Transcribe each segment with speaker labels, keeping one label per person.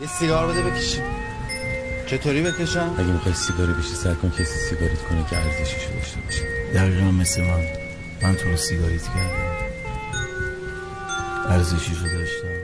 Speaker 1: یه سیگار بده بکشیم. چطوری بکشم؟
Speaker 2: اگه می‌خوای سیگاری بشی سر کن کسی سیگاریت کنه که ارزششو داشته باشه.
Speaker 3: دقیقا مثل من. من تو رو سیگاریت کردم. ارزشیشو داشتم.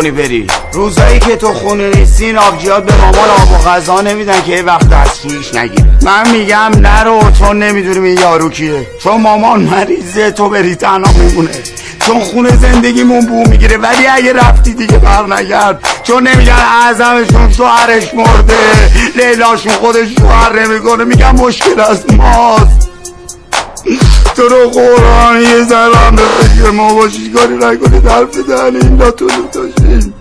Speaker 4: کنی بری؟ روزایی که تو خونه نیستی این آبجیات به مامان آب و غذا نمیدن که یه وقت دستشویش نگیره. من میگم نرو تو نمی‌دونیم این یارو کیه. چون مامان مریضه تو بری تنها میمونه چون خونه زندگیمون بو می‌گیره. ولی اگه رفتی دیگه بر نگرد. چون نمیگن اعظمشون شوهرش مرده. لیلاشون خودش شوهر نمی‌کنه. میگن مشکل از ماست. تو رو قرآن یه زرم به فکر ما باشی کاری نکنید حرف دهن این لاتولو داشتیم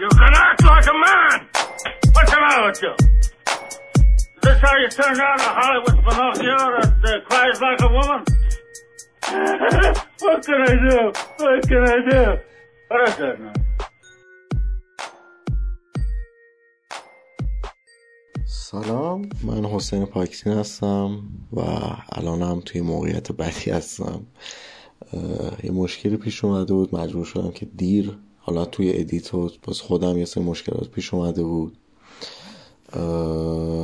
Speaker 5: You can act like a man! What's the matter with you? Is this how you turn down a Hollywood Pinocchio that uh, cries like a woman? what can I do? What can I do? What is it now?
Speaker 6: سلام. من حسین پاکتین هستم و الانم توی موقعیت بدی هستم. یه مشکلی پیش اومده بود. مجبور شدم که دیر حالا توی ادیت و باز خودم یه سری مشکلات پیش اومده بود.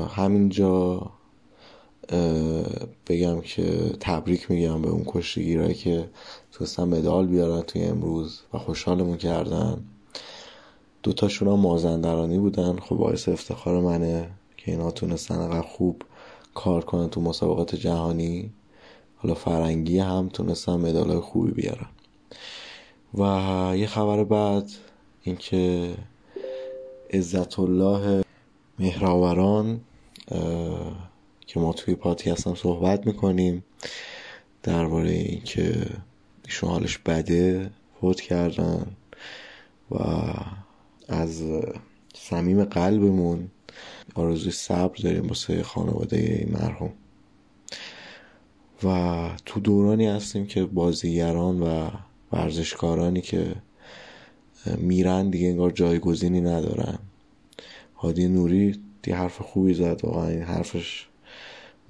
Speaker 6: همینجا بگم که تبریک میگم به اون کشتیگیرایی که تونستن مدال بیارن توی امروز و خوشحالمون کردن. دوتاشون هم مازندرانی بودن. خب باعث افتخار منه. که اینا تونستن انقدر خوب کار کنن تو مسابقات جهانی. حالا فرنگی هم تونستن مدالای خوبی بیارن. و یه خبر بعد اینکه عزت الله مهراوران که ما توی پاتی هستم صحبت می‌کنیم درباره اینکه ایشون حالش بده فوت کردن و از صمیم قلبمون آرزوی صبر داریم واسه خانواده مرحوم. و تو دورانی هستیم که بازیگران و ورزشکارانی که میرن دیگه انگار جایگزینی ندارن. هادی نوری دی حرف خوبی زد واقعا این حرفش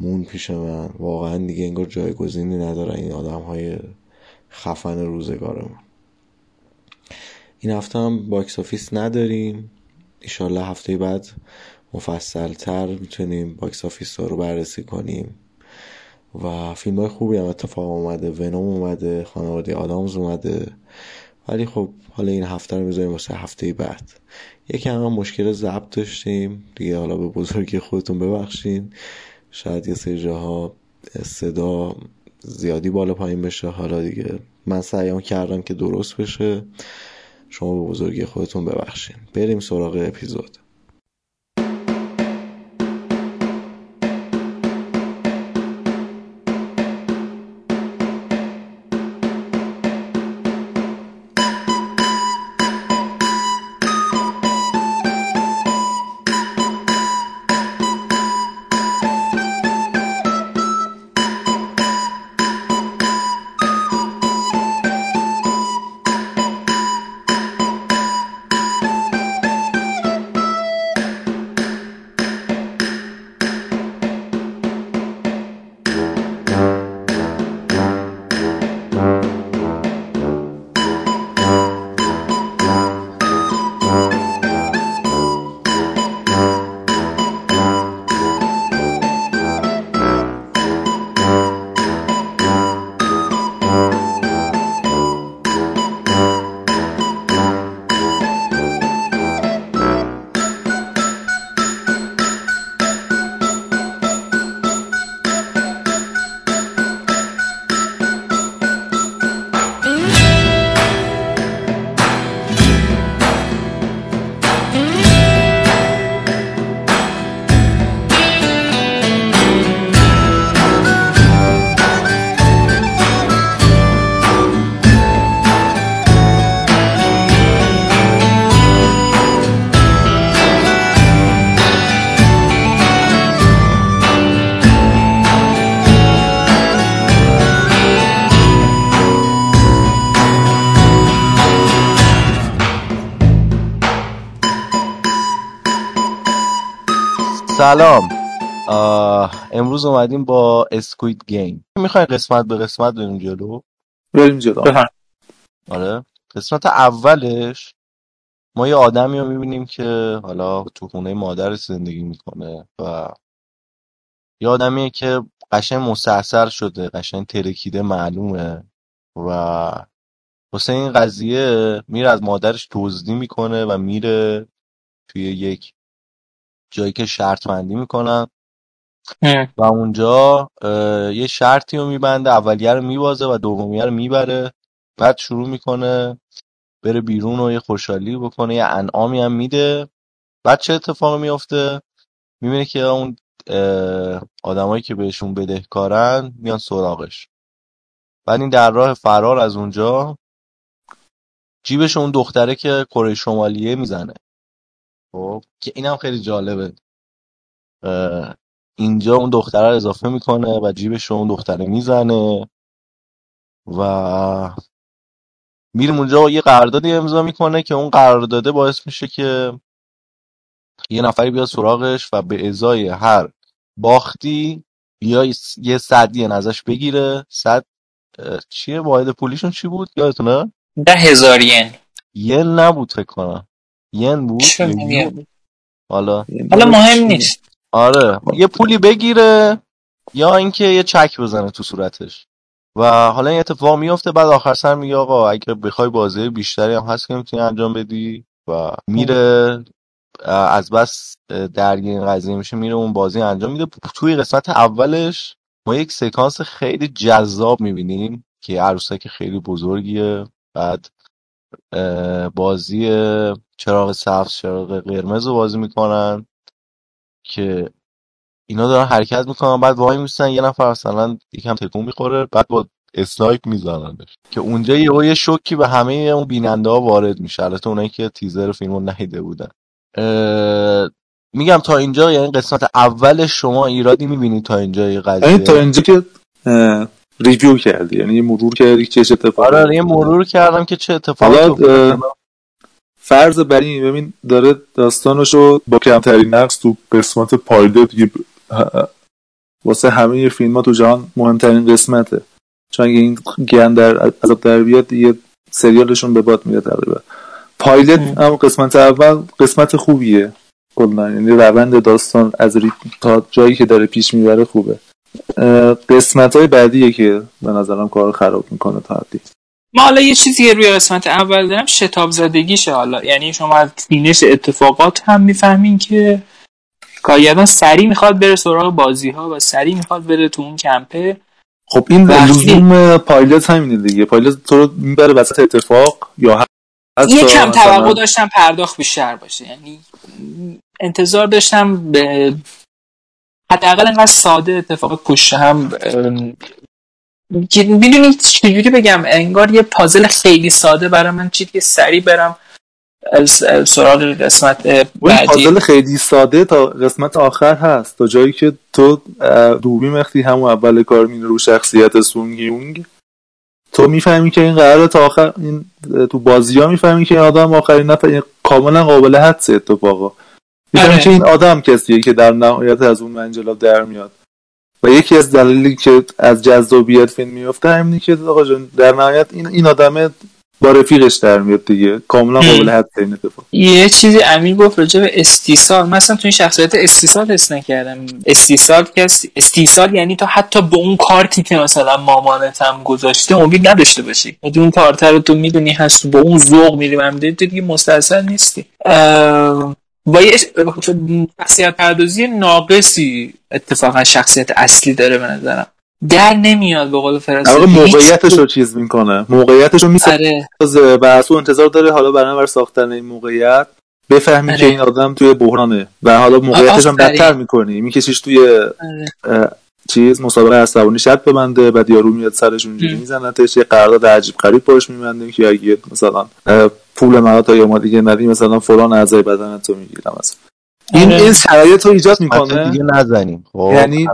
Speaker 6: مون پیش من. واقعا دیگه انگار جایگزینی ندارن این آدم های خفن روزگارمون. این هفته هم box office نداریم. ایشالله هفته بعد مفصل تر می‌تونیم box office رو بررسی کنیم. و فیلم های خوبی هم اتفاق اومده. ونوم اومده خانواده آدامز اومده. ولی خب حالا این هفته رو می‌ذاریم واسه هفته بعد. یکی هم مشکل ضبط داشتیم. دیگه حالا به بزرگی خودتون ببخشین. شاید یه سری جاها صدا زیادی بالا پایین بشه. حالا دیگه من سعیم کردم که درست بشه. شما به بزرگی خودتون ببخشین. بریم سراغ اپیزود.
Speaker 7: سلام. امروز اومدیم با اسکوید گیم می‌خواین قسمت به قسمت بریم جلو.
Speaker 8: بریم جلو.
Speaker 7: آره. قسمت اولش ما یه آدمی رو می‌بینیم که حالا تو خونه مادرش زندگی می‌کنه و یه آدمیه که قشنگ مستحصر شده قشنگ ترکیده معلومه و واسه این قضیه میره از مادرش دزدی می‌کنه و میره توی یک جایی که شرط بندی می‌کنن و اونجا یه شرطی رو میبنده اولیه رو میبازه و دومیه رو می‌بره. بعد شروع می‌کنه بره بیرون و یه خوشحالی بکنه یه انعامی هم میده. بعد چه اتفاقی میفته می‌بینه که اون آدمایی که بهشون بدهکارن میان سراغش. بعد این در راه فرار از اونجا جیبش اون دختره که کره شمالیه می‌زنه. خب که اینم خیلی جالبه. اه، اینجا اون دختره رو اضافه می‌کنه و جیبش رو اون دختره می‌زنه و میریم اونجا یه قراردادی امضا می‌کنه که اون قرارداده باعث میشه که یه نفری بیاد سراغش و به ازای هر باختی یا یه صدی ازش بگیره. صد اه، چیه؟ واحد پولیشون چی بود؟ یادتونه؟
Speaker 9: ده هزار ین.
Speaker 7: ین نبود فکر کنم. ین بود. حالا.
Speaker 9: حالا مهم نیست.
Speaker 7: آره. یه پولی بگیره یا اینکه یه چک بزنه تو صورتش. و حالا این اتفاق میفته بعد آخر سر میگه آقا اگه بخوای بازی بیشتری هم هست که می‌تونی انجام بدی. و میره از بس درگیر این قضیه میشه میره اون بازی انجام میده. توی قسمت اولش ما یک سکانس خیلی جذاب می‌بینیم که عروسک خیلی بزرگیه. بعد بازی چراغ سبز چراغ قرمز رو بازی می‌کنن که اینا دارن حرکت می‌کنن بعد وای میستن یه نفر مثلا یکم تکون می‌خوره بعد با اسنایپ میزننش که اونجا یه یه شوکی به همه اون بیننده ها وارد میشه البته اونایی که تیزر فیلمو ندیده بودن. اه، میگم تا اینجا یعنی قسمت اول شما ایرادی می‌بینید تا اینجا یه
Speaker 8: یعنی
Speaker 7: قضیه
Speaker 8: تا اینجا که ریویو کردی یعنی یه مرور کردی که چه اتفاقی
Speaker 7: آره یه مرور کردم که چه اتفاقی
Speaker 8: فرض بر این ببین داره داستانشو با کمترین نقص تو قسمت پایلوت دیگه واسه همه فیلم ها تو جهان مهمترین قسمته. چون اگه این گن در عذاب در بیاد دیگه سریالشون به باد میره تقریبا. پایلت هم قسمت اول قسمت خوبیه. کلا. یعنی روند داستان از تا جایی که داره پیش می‌بره خوبه. قسمت های بعدیه که به نظرم کار خراب می‌کنه تا حدی.
Speaker 9: ما حالا یه چیزی که روی قسمت اول دارم شتاب زدگیشه حالا. یعنی شما از بینش اتفاقات هم می‌فهمین که کارگردان سریع می‌خواد بره سراغ بازی ها و سریع می‌خواد بره تو اون کمپه.
Speaker 8: خب این لزوم پایلت همینه دیگه. پایلت تو رو می‌بره وسط اتفاق یا حتی
Speaker 9: یه کم توقع داشتم پرداخت بیشتر باشه. یعنی انتظار داشتم به حداقل انقدر ساده اتفاقات پشت هم می‌دونی چجوری بگم؟ انگار یه پازل خیلی ساده برای من چیزی که سریع برم سراغ قسمت بعدی.
Speaker 8: پازل خیلی ساده تا قسمت آخر هست تا جایی که تو دوبی مختی همون اول کار میره رو شخصیت سونگ یونگ. تو می‌فهمی که این قراره تا آخر این تو بازی ها می‌فهمی که این آدم آخرین نفر این کاملا قابل حدس اتفاقا. می‌فهمی
Speaker 9: آره.
Speaker 8: که این آدم کسیه که در نهایت از اون منجلاب در میاد. و یکی از دلایلی که از جذابیت فیلم میفته همینه که آقا جان در نهایت این این آدمه با رفیقش در میاد دیگه. کاملا. قابل حدس این اتفاق.
Speaker 9: یه چیزی امیر گفت راجع به استیصال. مثلا تو این شخصیت استیصال حس نکردم. استیصال که است- استیصال یعنی تو حتی به اون کارتی که مثلا مامانت هم گذاشته امید نداشته باشی. اون کارت رو تو می‌دونی هست با اون ذوق میری تو دیگه مستاصل نیستی. اه، با یه شخصیت پردازی ناقصی اتفاقا شخصیت اصلی داره به نظرم. در نمیاد به قول فرانسه.
Speaker 8: موقعیتش رو چیز می‌کنه. موقعیتش رو می‌سازه
Speaker 9: آره.
Speaker 8: و از انتظار داره حالا برای ساختن این موقعیت. بفهمی
Speaker 9: آره.
Speaker 8: که این آدم توی بحرانه. و حالا موقعیتش هم. بدتر می‌کنی. میکشیش توی
Speaker 9: آره.
Speaker 8: چیز مسابقه عصبانی شرط ببنده بعد یارو میاد سرش اونجوری. میزنتش یه قرارداد عجیب غریب باش میبنده که اگه مثلا پول ما تا یا ما دیگه ندی مثلا فلان اعضای بدن تو می‌گیرم مثلا این
Speaker 9: آره.
Speaker 8: این شرایط رو ایجاد می‌کنه
Speaker 7: دیگه نزنیم خب
Speaker 8: یعنی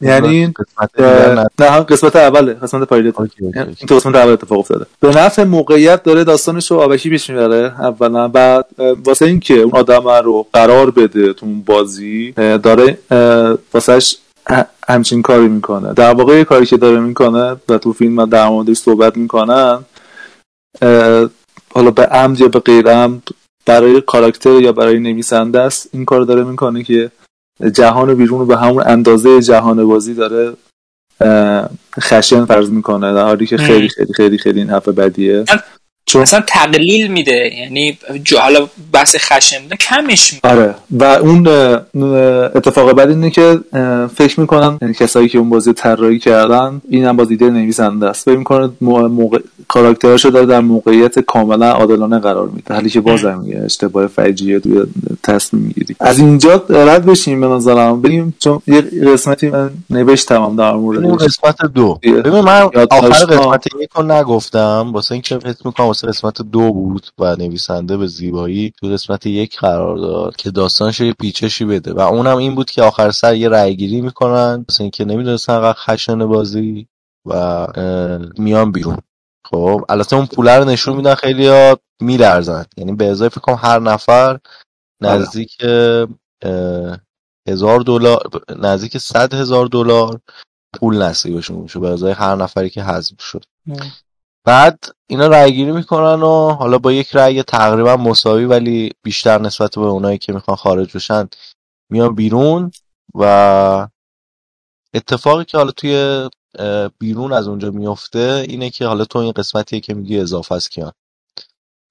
Speaker 8: یعنی
Speaker 7: نه.
Speaker 8: هم قسمت اوله قسمت پایلوت این
Speaker 7: اوکی.
Speaker 8: تو قسمت اول اتفاق افتاده به نفع موقعیت داره داستانش رو آبکی پیش می‌بره اولا بعد واسه اینکه اون آدم رو قرار بده تو اون بازی داره واسهش همچین کاری می‌کنه. در واقع یه کاری که داره می‌کنه و تو فیلم من در موردش صحبت می‌کنن حالا به عمد یا به غیر عمد برای کاراکتر یا برای نویسنده است. این کار داره می‌کنه که جهان بیرون رو به همون اندازه جهان بازی داره خشن فرض می‌کنه. در حالی که. خیلی خیلی خیلی خیلی این حرف بدیه. چون
Speaker 9: مثلا تقلیل میده یعنی جو حالا بحث خشم بوده کمش میده
Speaker 8: آره. و اون اتفاق بعد اینه که فکر می‌کنن یعنی کسایی که اون بازی رو طراحی کردن این هم باز ایده نویسنده است. فکر می‌کنه موقع کاراکتراشو داره در موقعیت کاملا عادلانه قرار میده. حالی که باز هم اشتباه فجیعه توی تصمیم می‌گیری. از اینجا رد بشیم به نظرم. بریم چون یه قسمتی من نوشتم هم در
Speaker 7: اون
Speaker 8: موردش
Speaker 7: قسمت دو. ببین من آخر. قسمت یک رو نگفتم. واسه اینکه فکر می‌کنم واسه قسمت دو بود و نویسنده به زیبایی تو قسمت یک قرار داد که داستانش یه پیچشی بده. و اونم این بود که آخر سر یه رأی گیری می‌کنن. واسه اینکه نمی‌دونستن انقدر خشن بازی و میان بیرون. خب البته اون پوله رو نشون میدن خیلی ها میلرزن. یعنی به ازای فکر کنم هر نفر نزدیک اه، هزار دلار نزدیک صد هزار دلار پول نصیبشون میشه. به ازای هر نفری که حذف شد. بعد اینا رأی گیری می‌کنن و حالا با یک رأی تقریبا مساوی ولی بیشتر نسبت به اونایی که می‌خوان خارج بشن میان بیرون و اتفاقی که حالا توی بیرون از اونجا میفته اینه که حالا تو این قسمتیه که میگی اضافه است کیان.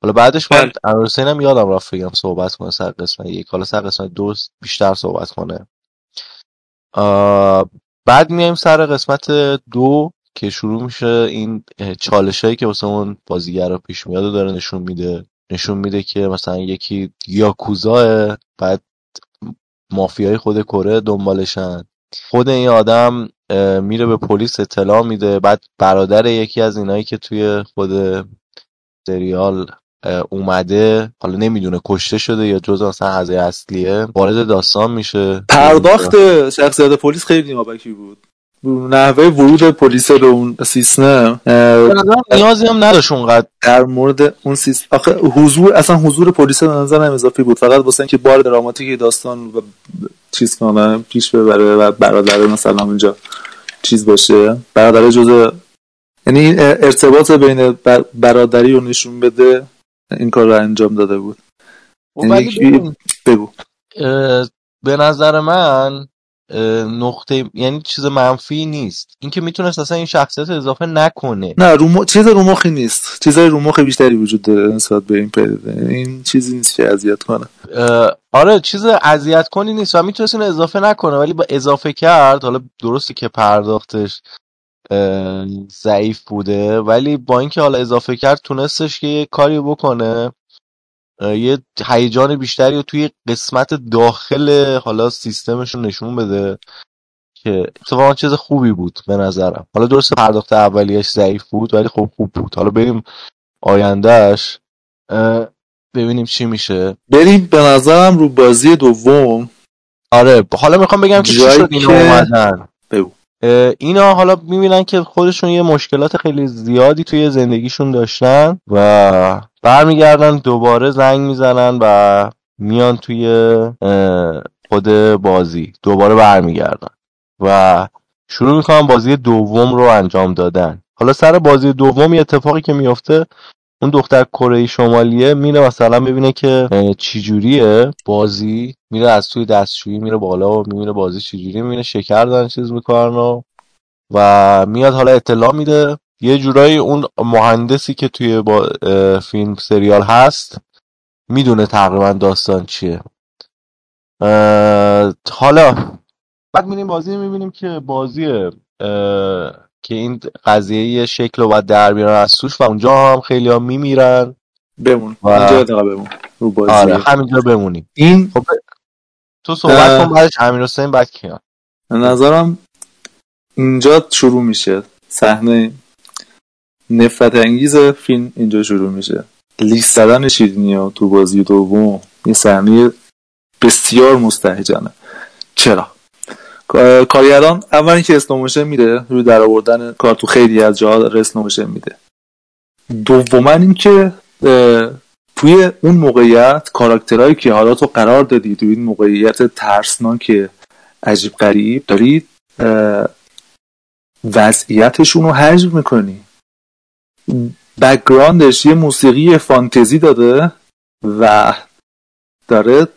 Speaker 7: حالا بعدش من
Speaker 9: بله.
Speaker 7: امیر هم یادم رفت بگم صحبت کنه سر قسمت یک. حالا سر قسمت دو بیشتر صحبت کنه. بعد میایم سر قسمت دو. که شروع میشه این چالش هایی که واسه اون بازیگر رو پیش میاد و داره نشون میده. نشون میده که مثلا یکی یاکوزاه بعد مافیای خود کره دنبالشن. خود این آدم میره به پلیس اطلاع میده. بعد برادر یکی از اینایی که توی خود سریال اومده حالا نمی‌دونه کشته شده یا جز مثلا اعضای اصلیه وارد داستان میشه.
Speaker 8: پرداخت شخصیت پلیس خیلی نیابکی بود. نحوه ورود پلیس به اون سیستم
Speaker 7: نیازی هم نداشت اونقدر.
Speaker 8: در مورد اون سیستم آخه حضور اصلا حضور پلیس به نظرم اضافی بود. فقط واسه اینکه بار دراماتیک داستان و چیز کنه پیش ببره و برادر مثلا اونجا چیز باشه. برادر جزء یعنی ارتباط بین بر- برادری رو نشون بده این کار رو انجام داده بود. یعنی بگو.
Speaker 7: به نظر من نقطه یعنی چیز منفی نیست. اینکه می‌تونست اصلا این شخصیت اضافه نکنه.
Speaker 8: نه رو م... چیز رو مخی نیست. چیزای رو مخ بیشتری وجود داره نسبت به این پدیده. این چیزی نیست که اذیت کنه.
Speaker 7: آره چیز اذیت کنی نیست و می‌تونست اینو اضافه نکنه ولی با اضافه کرد حالا درسته که پرداختش ضعیف بوده ولی با اینکه حالا اضافه کرد تونستش که یه کاری بکنه. یه هیجان بیشتری رو توی قسمت داخل حالا سیستمشون نشون بده که اتفاقا چیز خوبی بود به نظرم. حالا درسته پرداخت اولیش ضعیف بود ولی خب خوب بود. حالا بریم آیندهش ببینیم چی میشه.
Speaker 8: بریم به نظرم رو بازی دوم.
Speaker 7: آره حالا می‌خوام بگم که چی شد اینا
Speaker 8: که-
Speaker 7: اومدن.
Speaker 8: بگو.
Speaker 7: اینا حالا می‌بینن که خودشون یه مشکلات خیلی زیادی توی زندگیشون داشتن و برمیگردن دوباره زنگ می‌زنن و میان توی خود بازی دوباره برمیگردن و شروع می‌کنن بازی دوم رو انجام دادن. حالا سر بازی دوم یه اتفاقی که میفته اون دختر کره شمالیه میره مثلا ببینه که چجوریه بازی. میره از توی دستشویی میره بالا و می‌بینه بازی چجوریه می‌بینه شکر دارن چیز می‌کنن و و میاد حالا اطلاع میده. یه جورایی اون مهندسی که توی با فیلم سریال هست می‌دونه تقریبا داستان چیه. حالا بعد میریم بازی می‌بینیم که بازی که این قضیه یه شکل رو باید در بیارن از توش و اونجا هم خیلی ها میمیرن.
Speaker 8: بمون.
Speaker 7: و-
Speaker 8: اینجا بمون. رو بازی.
Speaker 7: آره همینجا بمونیم.
Speaker 8: این
Speaker 7: خب تو صحبت
Speaker 8: اه.
Speaker 7: کن بعدش امیر حسین بعد کیان.
Speaker 8: نظرم اینجا شروع میشه. صحنه نفرت انگیز فیلم اینجا شروع میشه. لیست زدن شیرینیا تو بازی دوم. این صحنه بسیار مستهجنه. چرا؟ کا- کارگردان اول اینکه slow motion میده روی در آوردن کار تو خیلی از جاها slow motion میده. دوما اینکه توی اون موقعیت کاراکترهایی که حالا تو قرار دادی توی این موقعیت ترسناک عجیب غریب داری اه، وضعیتشون رو هجو می‌کنی. background ش یه موسیقی فانتزی داده و داره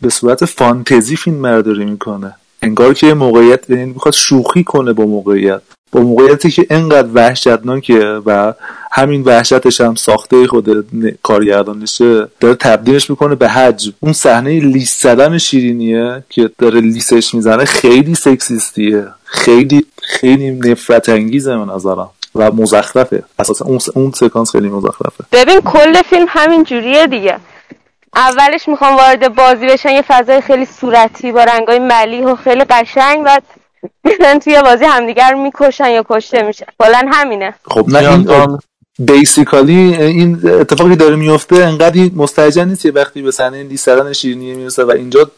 Speaker 8: به صورت فانتزی فیلم برداری می‌کنه. انگار که یه موقعیت یعنی می‌خواد شوخی کنه با موقعیت. با موقعیتی که انقدر وحشتناکه و همین وحشتش هم ساخته خود کارگردانشه داره تبدیلش می‌کنه به حجم اون صحنه لیس زدن شیرینیه که داره لیسش می‌زنه خیلی سکسیستیه. خیلی خیلی نفرت انگیزه به نظرم و مزخرفه. اساسا اون اون سکانس خیلی مزخرفه.
Speaker 10: ببین کل فیلم همین جوریه دیگه. اولش می‌خوام وارد بازی بشن یه فضای خیلی صورتی با رنگای ملیح و خیلی قشنگ بعد میرن توی بازی همدیگر می‌کشن یا کشته میشن. کلا همینه.
Speaker 8: خب نه این بیسیکالی این اتفاقی داره میفته انقدر مستهجن نیست که وقتی به صحنه لیس زدن شیرینی می‌رسه و اینجا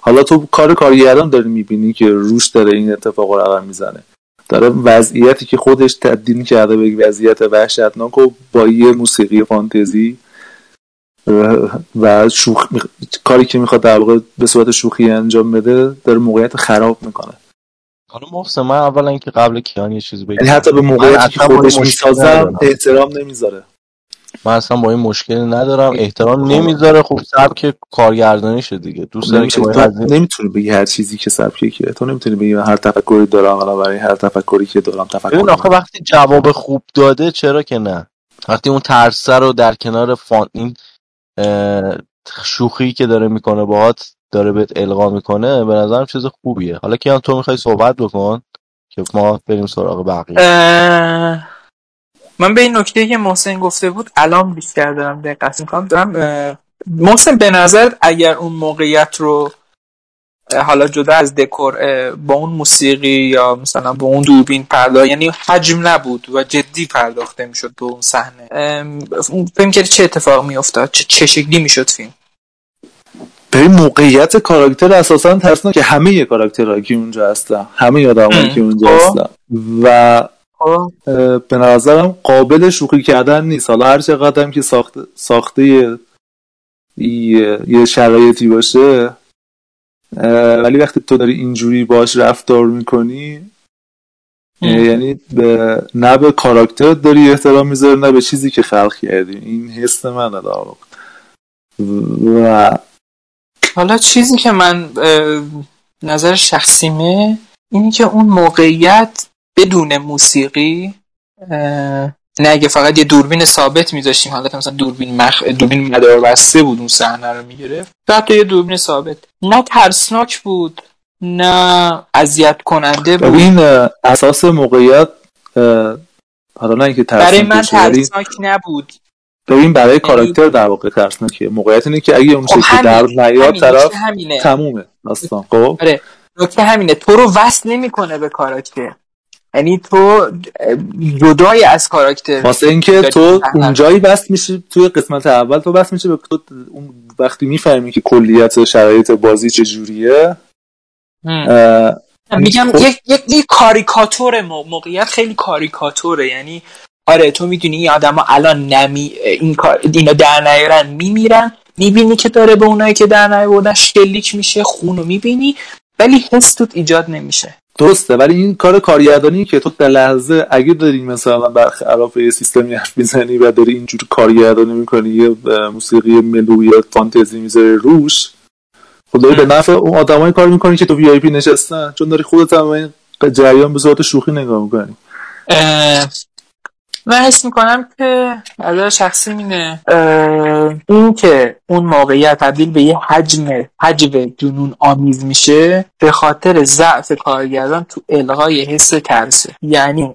Speaker 8: حالا تو کار کارگردان داری می‌بینی که روش داره این اتفاق رو رقم می‌زنه. داره وضعیتی که خودش تبدیل کرده به وضعیت وحشتناک و با یه موسیقی فانتزی و شوخ کاری که می‌خواد در واقع به صورت شوخی انجام بده داره موقعیت خراب می‌کنه.
Speaker 7: حالا محسن من اولا که قبل کیان یه چیزی بگم.
Speaker 8: یعنی حتی به موقعیتی که خودش می‌سازم. احترام نمی‌ذاره.
Speaker 7: من اصلا با این مشکلی ندارم. احترام نمی‌ذاره. خب سبک کارگردانیشه دیگه. دوست داره که
Speaker 8: نمی‌تونی بگی هر چیزی که سبکه که. تو نمی‌تونی بگی هر تفکری دارم الان برای هر تفکری که دارم تفکر
Speaker 7: ببین آخه وقتی جواب خوب داده چرا که نه؟ وقتی اون ترسه رو در کنار فان این شوخی که داره می‌کنه باهات داره بهت القا می‌کنه به نظرم چیز خوبیه. حالا کیان تو می‌خوای صحبت بکن که ما بریم سراغ بقیه.
Speaker 9: من به این نکته که محسن گفته بود الان بیشتر دارم دقت می‌کنم. دارم محسن به نظر اگر اون موقعیت رو حالا جدا از دکور با اون موسیقی یا مثلا با اون دوربین پرداخت یعنی حجم نبود و جدی پرداخته می‌شد به اون صحنه. فیلم که چه اتفاق میافتاد؟ چه, چه شکلی می‌شد فیلم؟
Speaker 8: به موقعیت کاراکتر اساسا ترسنا که همه کاراکترهایی که اونجا هستن. همه آدمایی که اونجا
Speaker 9: خب.
Speaker 8: هستن. و اه، به نظرم قابل شوخی کردن نیست. حالا هر چقدر هم که ساخته ساخته یه, یه- شرایطی باشه ولی وقتی تو داری اینجوری باش رفتار می‌کنی یعنی به نه به کاراکتر داری احترام می‌ذاری نه به چیزی که خلق کردی این حس منه در واقع. و
Speaker 9: حالا چیزی که من نظر شخصیمه اینی که اون موقعیت بدون موسیقی نه اگه فقط یه دوربین ثابت میذاشتیم حالت مثلا دوربین مخ... دوربین مدار بسته بود اون صحنه رو می‌گرفت حتی یه دوربین ثابت. نه ترسناک بود نه اذیت کننده بود
Speaker 8: این اساس موقعیت حالا نه اینکه
Speaker 9: برای
Speaker 8: ترسناک
Speaker 9: من ترسناک نبود.
Speaker 8: ببین برای کاراکتر در واقع ترسناکه موقعیت اینه که اگه اون
Speaker 9: خب
Speaker 8: شکلی در نیاد طرف
Speaker 9: همینه.
Speaker 8: تمومه داستان. خب؟
Speaker 9: آره نکته همینه. تو رو وصل نمی‌کنه به کاراکتر. یعنی تو جدای از کاراکتر
Speaker 8: واسه اینکه تو اونجایی بست میشه توی قسمت اول تو بست میشه به تو اون وقتی می‌فهمی که کلیت شرایط بازی چجوریه اه،
Speaker 9: میگم
Speaker 8: خب.
Speaker 9: یک یک یک کاریکاتور مو- موقعیت خیلی کاریکاتوره. یعنی آره تو می‌دونی این آدما الان نمی این کار اینا در نیارن میمیرن می‌بینی که داره به اونایی که در نیاوردن شلیک میشه خونو می‌بینی ولی حس توت ایجاد نمیشه.
Speaker 8: درسته ولی این کار کارگردانی که تو در لحظه اگه داری مثلا برخلاف یه سیستمی حرف می‌زنی و داری اینجوری کارگردانی می‌کنی یه موسیقی ملو یا فانتزی می‌ذاری روش خب داری به نفع اون آدمایی کار می‌کنی که تو وی پی نشستن چون داری خودت هم این جریان به صورت شوخی نگاه می‌کنی.
Speaker 9: من حس می‌کنم که نظر شخصی اینه این که اون موقعیت تبدیل به یه حجم حجم جنون آمیز میشه به خاطر ضعف کارگردان تو الغای حس ترسه. یعنی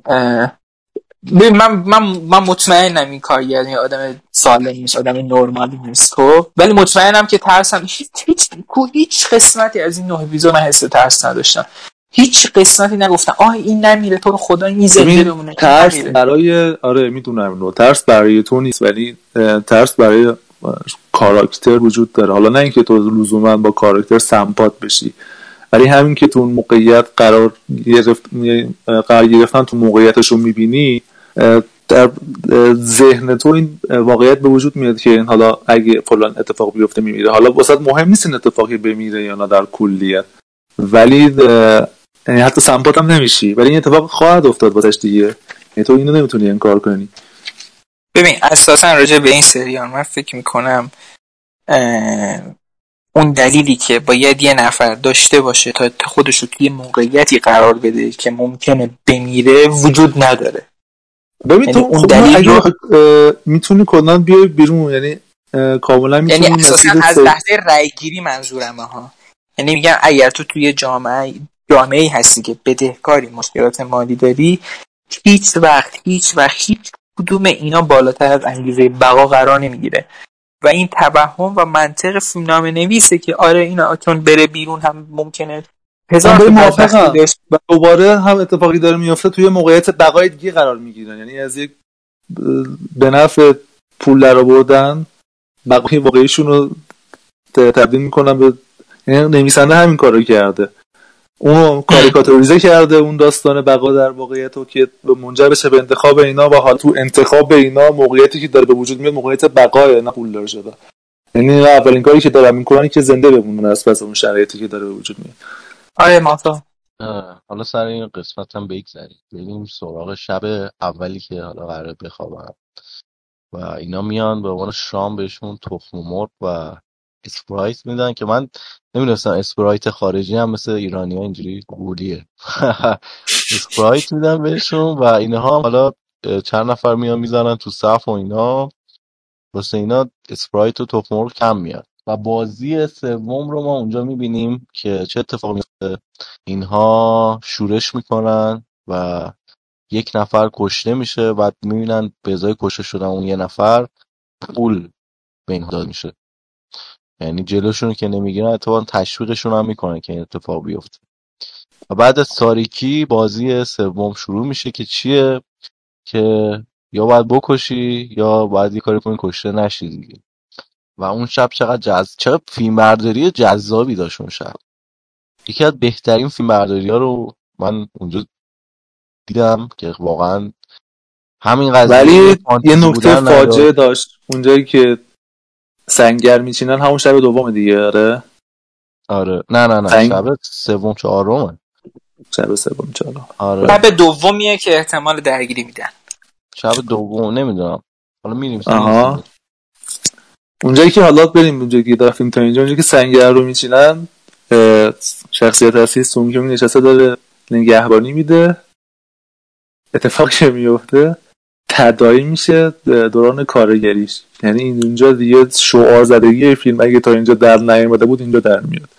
Speaker 9: من من من مطمئنم این یه آدم سالم نیست آدم نرمالی نیست خب؟ ولی مطمئنم که ترسم. هیچ هیچ هیچ قسمتی از این نه اپیزود من حس ترس نداشتم. هیچ قسمتی نگفتم آه این نمیره تو رو خدا این زنده بمونه. این
Speaker 8: ترس
Speaker 9: نمیره.
Speaker 8: برای آره می‌دونم اینو. ترس برای تو نیست ولی ترس برای کاراکتر وجود داره. حالا نه اینکه تو لزوما با کاراکتر سمپات بشی ولی همین که تو اون موقعیت قرار گرفت قرار گرفتن تو موقعیتش رو می‌بینی در ذهن تو این واقعیت به وجود میاد که حالا اگه فلان اتفاق بیفته میمیره. حالا واسه مهم نیست این اتفاقی بمیره یا نه در کلیت. ولی یعنی حتی سمپات هم نمیشی. ولی این اتفاق خواهد افتاد واسش دیگه. یعنی تو اینو نمی‌تونی انکار کنی.
Speaker 9: ببین اساسا راجع به این سریال من فکر می‌کنم اون دلیلی که باید یه نفر داشته باشه تا خودش رو توی موقعیتی قرار بده که ممکنه بمیره وجود نداره.
Speaker 8: ببین
Speaker 9: یعنی
Speaker 8: تو
Speaker 9: اون
Speaker 8: خب
Speaker 9: دلیل رو-
Speaker 8: می‌تونی کلا بیای بیرون. یعنی کاملا می‌تونی
Speaker 9: یعنی اساسا از لحظه رأی گیری منظورمه ها. یعنی میگم اگر تو توی جامعه جامعه ای هستی که بدهکاری مشکلات مالی داری هیچ وقت هیچ وقت هیچ کدوم اینا بالاتر از انگیزه بقا قرار نمی‌گیره. و این توهم و منطق فیلمنامه نویسه که آره اینا چون بره بیرون هم ممکنه هزار
Speaker 8: موافقم.
Speaker 9: داشت.
Speaker 8: و دوباره هم اتفاقی داره میفته توی موقعیت بقای دیگه قرار می‌گیرن. یعنی از یک به نفع پول در آوردن بقای واقعیشون رو تبدیل می‌کنن به یعنی نویسنده همین کارو کرده. اونو کاریکاتوریزه کرده اون داستان بقا در واقعیت رو که منجر بشه به انتخاب اینا و حال تو انتخاب اینا موقعیتی که داره به وجود میاد موقعیت بقای نه پول دار شده. یعنی اینا اولین کاری که دارن می‌کنن که زنده بمونن از پس اون شرایطی که داره به وجود میاد.
Speaker 9: آره ماتا.
Speaker 7: حالا سر این قسمت هم بگذاریم بریم سراغ شب اولی که حالا قراره بخوابن و اینا میان به عنوان شام بهشون تخم مرغ و اسپرایت میدن که من نمی‌دونستم اسپرایت خارجی هم مثل ایرانی ها اینجوری گولیه. اسپرایت میدن بهشون و اینها هم حالا چند نفر میان می‌زنن تو صف و اینا. واسه اینا اسپرایت و مرغ کم میاد. و بازی سوم رو ما اونجا می‌بینیم که چه اتفاقی میفته اینها شورش می‌کنن و یک نفر کشته میشه. بعد می‌بینن به ازای کشته شدن اون یه نفر پول به اینها داده میشه. یعنی جلوشون رو که نمی‌گیرن اتفاقا تشویقشون هم می‌کنن که این اتفاق بیفته. و بعد از تاریکی بازی سوم شروع میشه که چیه؟ که یا باید بکشی یا باید یه کاری کنی کشته نشی دیگه. و اون شب چقدر جز... چقدر فیلم برداری جذابی داشت اون شب. یکی از بهترین فیلم برداری ها رو من اونجا دیدم که واقعا همین قضیه
Speaker 8: ولی یه نکته فاجعه. داشت. اونجایی که سنگر میچینن همون شب دوم دیگه آره؟
Speaker 7: آره. نه نه نه.
Speaker 8: سنگ-
Speaker 7: شب سوم چهارمه.
Speaker 8: شب سوم چهارم.
Speaker 7: آره.
Speaker 9: شب دومیه که احتمال درگیری میدن.
Speaker 7: شب دوم نمی‌دونم. حالا میریم
Speaker 8: آها. اونجایی که حالا بریم اونجایی که رفتیم تا اینجا اونجایی که سنگر رو میچینن شخصیت اصلی سونگ جونگ نشسته داره نگهبانی میده. اتفاقی که میفته تدایی میشه دوران کارگریش. یعنی این اونجا دیگه شعار زدگی فیلم اگه تا اینجا در نیامده بود اینجا در میاد.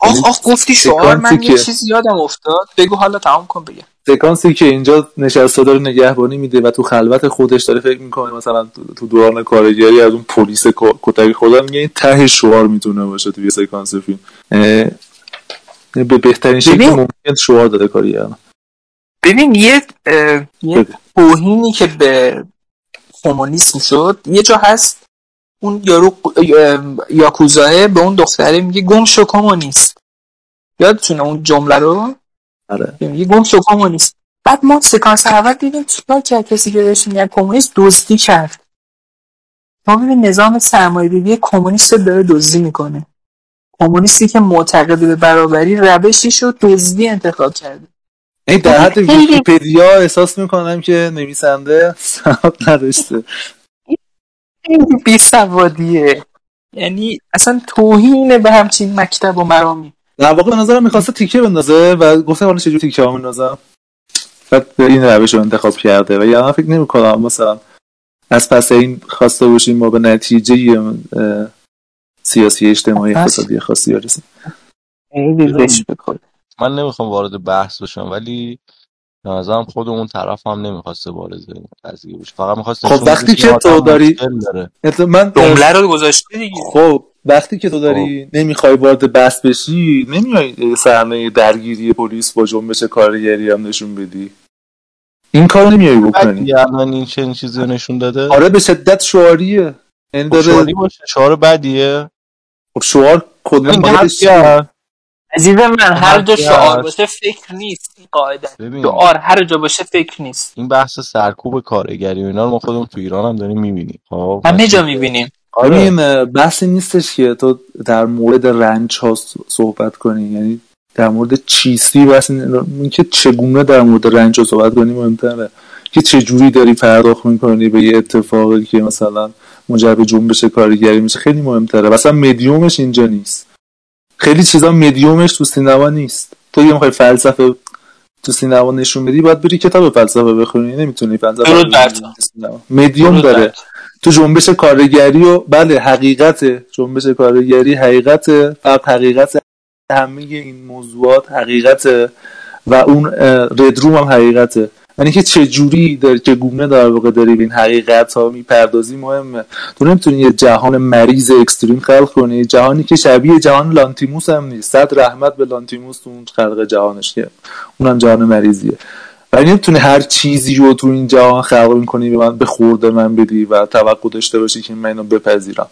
Speaker 9: آخ آخ گفتی شعار من یه
Speaker 8: که-
Speaker 9: چیزی یادم افتاد. بگو حالا تمام کن بگم
Speaker 8: سکانسی که اینجا نشسته داره نگهبانی میده و تو خلوت خودش داره فکر می‌کنه مثلا تو- دوران کارگری از اون پلیس کتک خوردن میگه این ته شعار می‌تونه باشه توی سکانس فیلم. به بهترین شکل. ممکن شعار داده کاری کردن
Speaker 9: ببین یه توهینی که به کمونیسم شد یه جا هست اون یارو اه، یاکوزاه به اون دختره میگه گم شو کمونیست. یادتونه اون جمله رو؟
Speaker 8: آره.
Speaker 9: میگه گم شو کمونیست. بعد ما سکانس اول دیدیم چیکار کرد؟ کسی که بهش میگن کمونیست دزدی کرد. ما ببین نظام سرمایه‌داری کمونیست داره دزدی می‌کنه. کمونیستی که معتقد به برابری روشیش رو دزدی انتخاب کرده.
Speaker 8: این در حد ویکیپدیا احساس می‌کنم که نویسنده سواد نداشته.
Speaker 9: خیلی بی سوادیه. یعنی اصلا توهین به همچین مکتب و مرامی.
Speaker 8: در واقع به نظرم می‌خواسته تیکه بندازه و گفته حالا چجوری تیکه ها بندازم بعد این روش رو انتخاب کرده و یا من فکر نمی کنم مثلا از پس این خواسته باشیم ما به نتیجه سیاسی اجتماعی اقتصادی خاصی برسیم.
Speaker 9: خیلی بکنه
Speaker 7: من نمی‌خوام وارد بحث بشم ولی به نظرم خود اون طرف هم نمی‌خواسته وارد این قضیه بشه. فقط می‌خواست
Speaker 8: خب وقتی که تو داری من
Speaker 9: جمله رو گذاشته دیگه.
Speaker 8: خب وقتی که تو داری نمی‌خوای وارد بحث بشی نمیای صحنه درگیری پلیس با جنبش کارگری هم نشون بدی. این کارو نمیای بکنی.
Speaker 7: الان این چنین چیزی رو نشون داده؟
Speaker 8: آره به شدت شعاریه. یعنی
Speaker 7: خب
Speaker 8: داره
Speaker 7: شعاری باشه. شعار بدیه.
Speaker 8: خب شعار کلا
Speaker 7: این
Speaker 8: مایلش
Speaker 7: حد
Speaker 8: چیه؟
Speaker 7: کرد
Speaker 9: عزیز من هر جا شعار. باشه فکر نیست این قاعده. شعار هر جا باشه فکر نیست.
Speaker 7: این بحث سرکوب کارگری و اینا رو ما خودمون تو ایران هم داریم می‌بینیم. خب
Speaker 9: همه جا می‌بینیم؟
Speaker 7: آره.
Speaker 8: بحثی نیستش که تو در مورد رنج ها صحبت کنی. یعنی در مورد چیستی بحث این اینکه چگونه در مورد رنج ها صحبت کنی مهمتره. که چجوری داری پرداخت می‌کنی به یه اتفاقی که مثلا منجر به جنبش کارگری میشه. خیلی مهمتره. مثلا مدیومش اینجا نیست. خیلی چیزا مدیومش تو سینما نیست. تو یه می‌خوای فلسفه تو سینما نشون بدی باید بری کتاب فلسفه بخونی نمی‌تونی فلسفه. مدیوم داره.
Speaker 9: تو.
Speaker 8: جنبش کارگری و بله حقیقت. جنبش کارگری حقیقت فقط حقیقت همه این موضوعات حقیقت و اون ردروم هم حقیقته. یعنی که چه جوری در چگونه در واقع داری این حقیقت ها می‌پردازی مهمه. تو نمی‌تونی یه جهان مریض اکستریم خلق کنی جهانی که شبیه جهان لانتیموس هم نیست. صد رحمت به لانتیموس تو اون خلق جهانش که اونم جهان مریضیه. و نمی‌تونی هر چیزی رو تو این جهان خلق کنی به من به خورده من بدی و توقع داشته باشی که من اینو بپذیرم.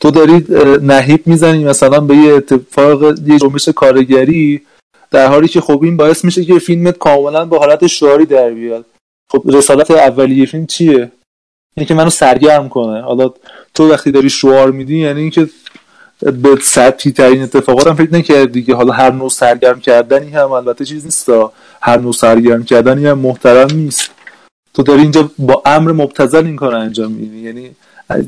Speaker 8: تو داری اه، نهیب می‌زنی. مثلا به یه اتفاق یه جنبش کارگری در حالی که خب این باعث میشه که فیلمت کاملا با حالت شعاری در بیاد. خب رسالت اولیه فیلم چیه؟ اینه که منو سرگرم کنه. حالا تو وقتی داری شعار میدی یعنی اینکه به سطحی ترین اتفاقات هم فکر نکردی که حالا هر نوع سرگرم کردنی هم البته چیز نیست هر نوع سرگرم کردنی هم محترم نیست. تو داری اینجا با امر مبتذل این کار انجام میدی. یعنی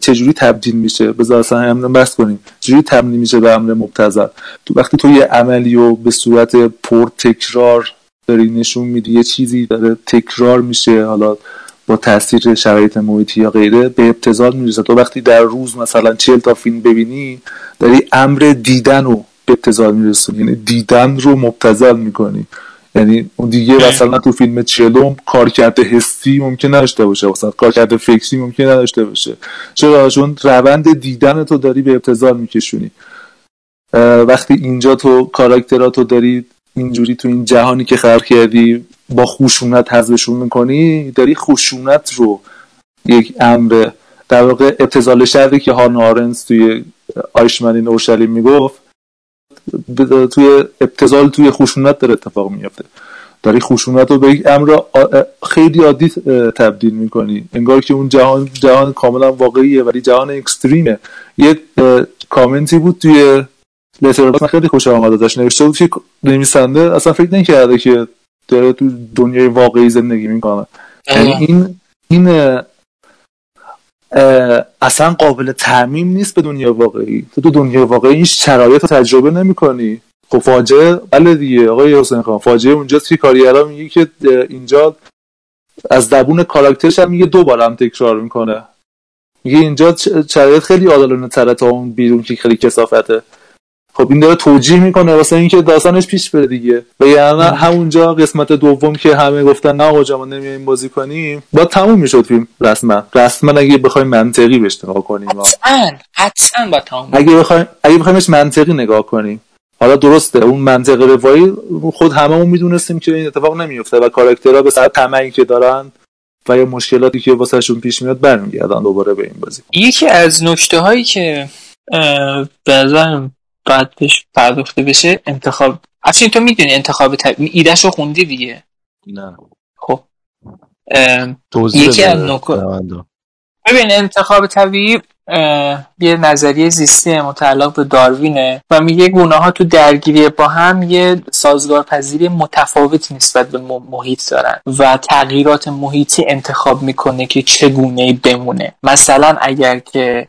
Speaker 8: چجوری تبدیل میشه؟ بذار اصلا هم بحث کنیم. چجوری تبدیل میشه به امر مبتذل؟ تو وقتی تو یه عملی رو به صورت پر تکرار داری نشون میدی یه چیزی داره تکرار میشه حالا با تاثیر شرایط محیطی یا غیره به ابتذال می‌رسه. تو وقتی در روز مثلا چهل تا فیلم ببینی داری امر دیدن رو به ابتذال میرسونی. یعنی دیدن رو مبتذل می‌کنی. یعنی اون دیگه مثلا تو فیلم چلوم کارکرد حسی ممکن نداشته باشه مثلا کارکرد فکری ممکن نداشته باشه. چرا؟ چون روند دیدن تو داری به ابتذال میکشونی. وقتی اینجا تو کاراکتراتو داری اینجوری تو این جهانی که خلق کردی با خشونت حذفشون می‌کنی داری خشونت رو یک امر در واقع ابتزال شهری که هان آرنز توی آیشمنین اورشلیم می‌گفت توی ابتزال توی خشونت داره اتفاق میفته داری خشونت رو به یک امر خیلی عادی تبدیل می‌کنی. انگار که اون جهان جهان کاملا واقعیه ولی جهان اکستریمه. یه کامنتی بود توی لتر خیلی خوش آمده داشت نوشته بود که نویسنده اصلا فکر نکرده که داره تو دنیای واقعی زندگی می‌کنه. یعنی این این اصلا قابل تعمیم نیست به دنیا واقعی. تو تو دنیا واقعی این شرایط رو تجربه نمی‌کنی. خب فاجعه بله دیگه آقای حسین خان فاجعه اونجاست که کارگرا میگه که اینجا از زبون کاراکترش هم میگه دو بار هم تکرار می‌کنه. میگه اینجا شرایط خیلی عادلانه تره تا اون بیرون که خیلی کسافته خب این داره توجیه می‌کنه واسه اینکه داستانش پیش بره دیگه. و یعنی همونجا قسمت دوم که همه گفتن نه آقا ما نمیایم بازی کنیم با تموم می‌شد فیلم رسما. رسما اگه بخوایم منطقی بهش نگاه کنیم.
Speaker 9: حتما حتما با تموم.
Speaker 8: اگه بخوایم اگه بخوایمش منطقی نگاه کنیم. حالا درسته اون منطق روایی خود هممون می‌دونستیم که این اتفاق نمیفته و کاراکترها به سبب طمعی که دارن و یا مشکلاتی که واسهشون پیش میاد برمیگردن دوباره به این بازی.
Speaker 9: یکی از نکته هایی که به باید بهش پرداخته بشه انتخاب افشین تو می‌دونی انتخاب طبیعی ایدهش رو خوندی دیگه؟
Speaker 7: نه.
Speaker 9: خب.
Speaker 7: یکی
Speaker 9: از نکات ببین انتخاب طبیعی یه نظریه زیستی متعلق به داروینه و میگه گونه ها تو درگیری با هم یه سازگار پذیری متفاوتی نسبت به محیط دارن و تغییرات محیطی انتخاب می‌کنه که چگونه بمونه. مثلا اگر که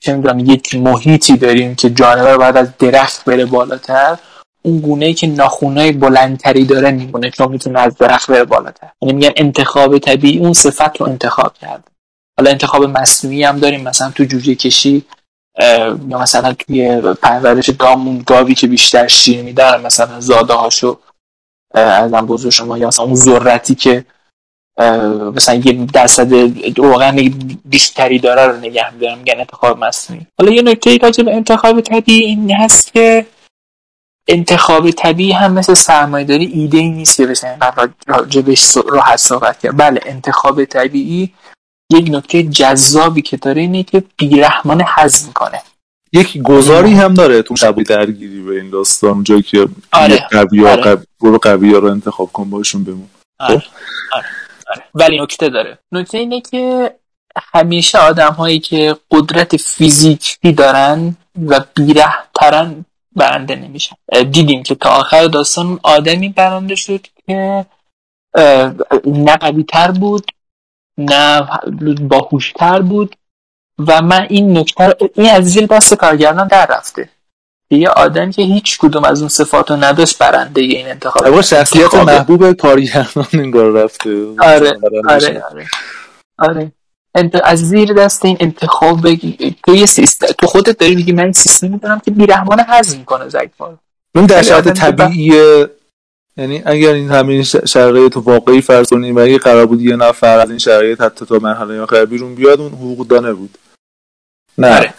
Speaker 9: چه می‌دونم یک محیطی داریم که جانور باید از درخت بره بالاتر اون گونه که ناخونای بلندتری داره میمونه چون می‌تونه از درخت بره بالاتر. یعنی میگن انتخاب طبیعی اون صفت رو انتخاب کرده. حالا انتخاب مصنوعی هم داریم مثلا تو جوجه کشی یا مثلا توی پرورش گامون گاوی که بیشتر شیر میدن مثلا زاده هاشو ازم بزرگ شما یا مثلا اون ذرتی که مثلا یه درصد روغن بیشتری داره رو نگه میدارم میگن انتخاب مصنوعی. حالا یه نکته راجع به انتخاب طبیعی این هست که انتخاب طبیعی هم مثل سرمایه داری ایده ای نیست که بشه راجبش راحت صحبت کرد. بله انتخاب طبیعی یک نکته جذابی که داره اینه که بیرحمانه حذف می‌کنه
Speaker 8: یک گذاری هم داره تو شبی درگیری به این داستان جایی که
Speaker 9: آره.
Speaker 8: قوی
Speaker 9: آره.
Speaker 8: قوی برو قوی ها رو انتخاب کن باشون بمون
Speaker 9: آره. آره. آره. ولی نکته داره نکته اینه که همیشه آدم هایی که قدرت فیزیکی دارن و بیره ترن برنده نمیشن دیدیم که تا آخر داستان آدمی برنده شد که نه قوی تر بود نه باهوشتر بود و من این نکته رو- این از زیر دست کارگردان در رفته. یه آدم که هیچ کدوم از اون صفات رو نداشت برنده این انتخاب.
Speaker 8: اما شخصیت. محبوب کارگردان انگار رفته.
Speaker 9: آره آره. آره. آره. انت... از زیر دست این انتخاب بگی تو یه سیستم تو خودت داری میگی من این سیستم می‌دونم که بیرحمانه هضم می‌کنه زگبار.
Speaker 8: اون در
Speaker 9: ولی
Speaker 8: یعنی اگر این همین شرایط واقعی فرض کنیم و اگه قرار بود یه نفر از این شرایط حتی تا مرحله آخر بیرون بیاد اون حقوق دانه بود. نه.
Speaker 9: آره.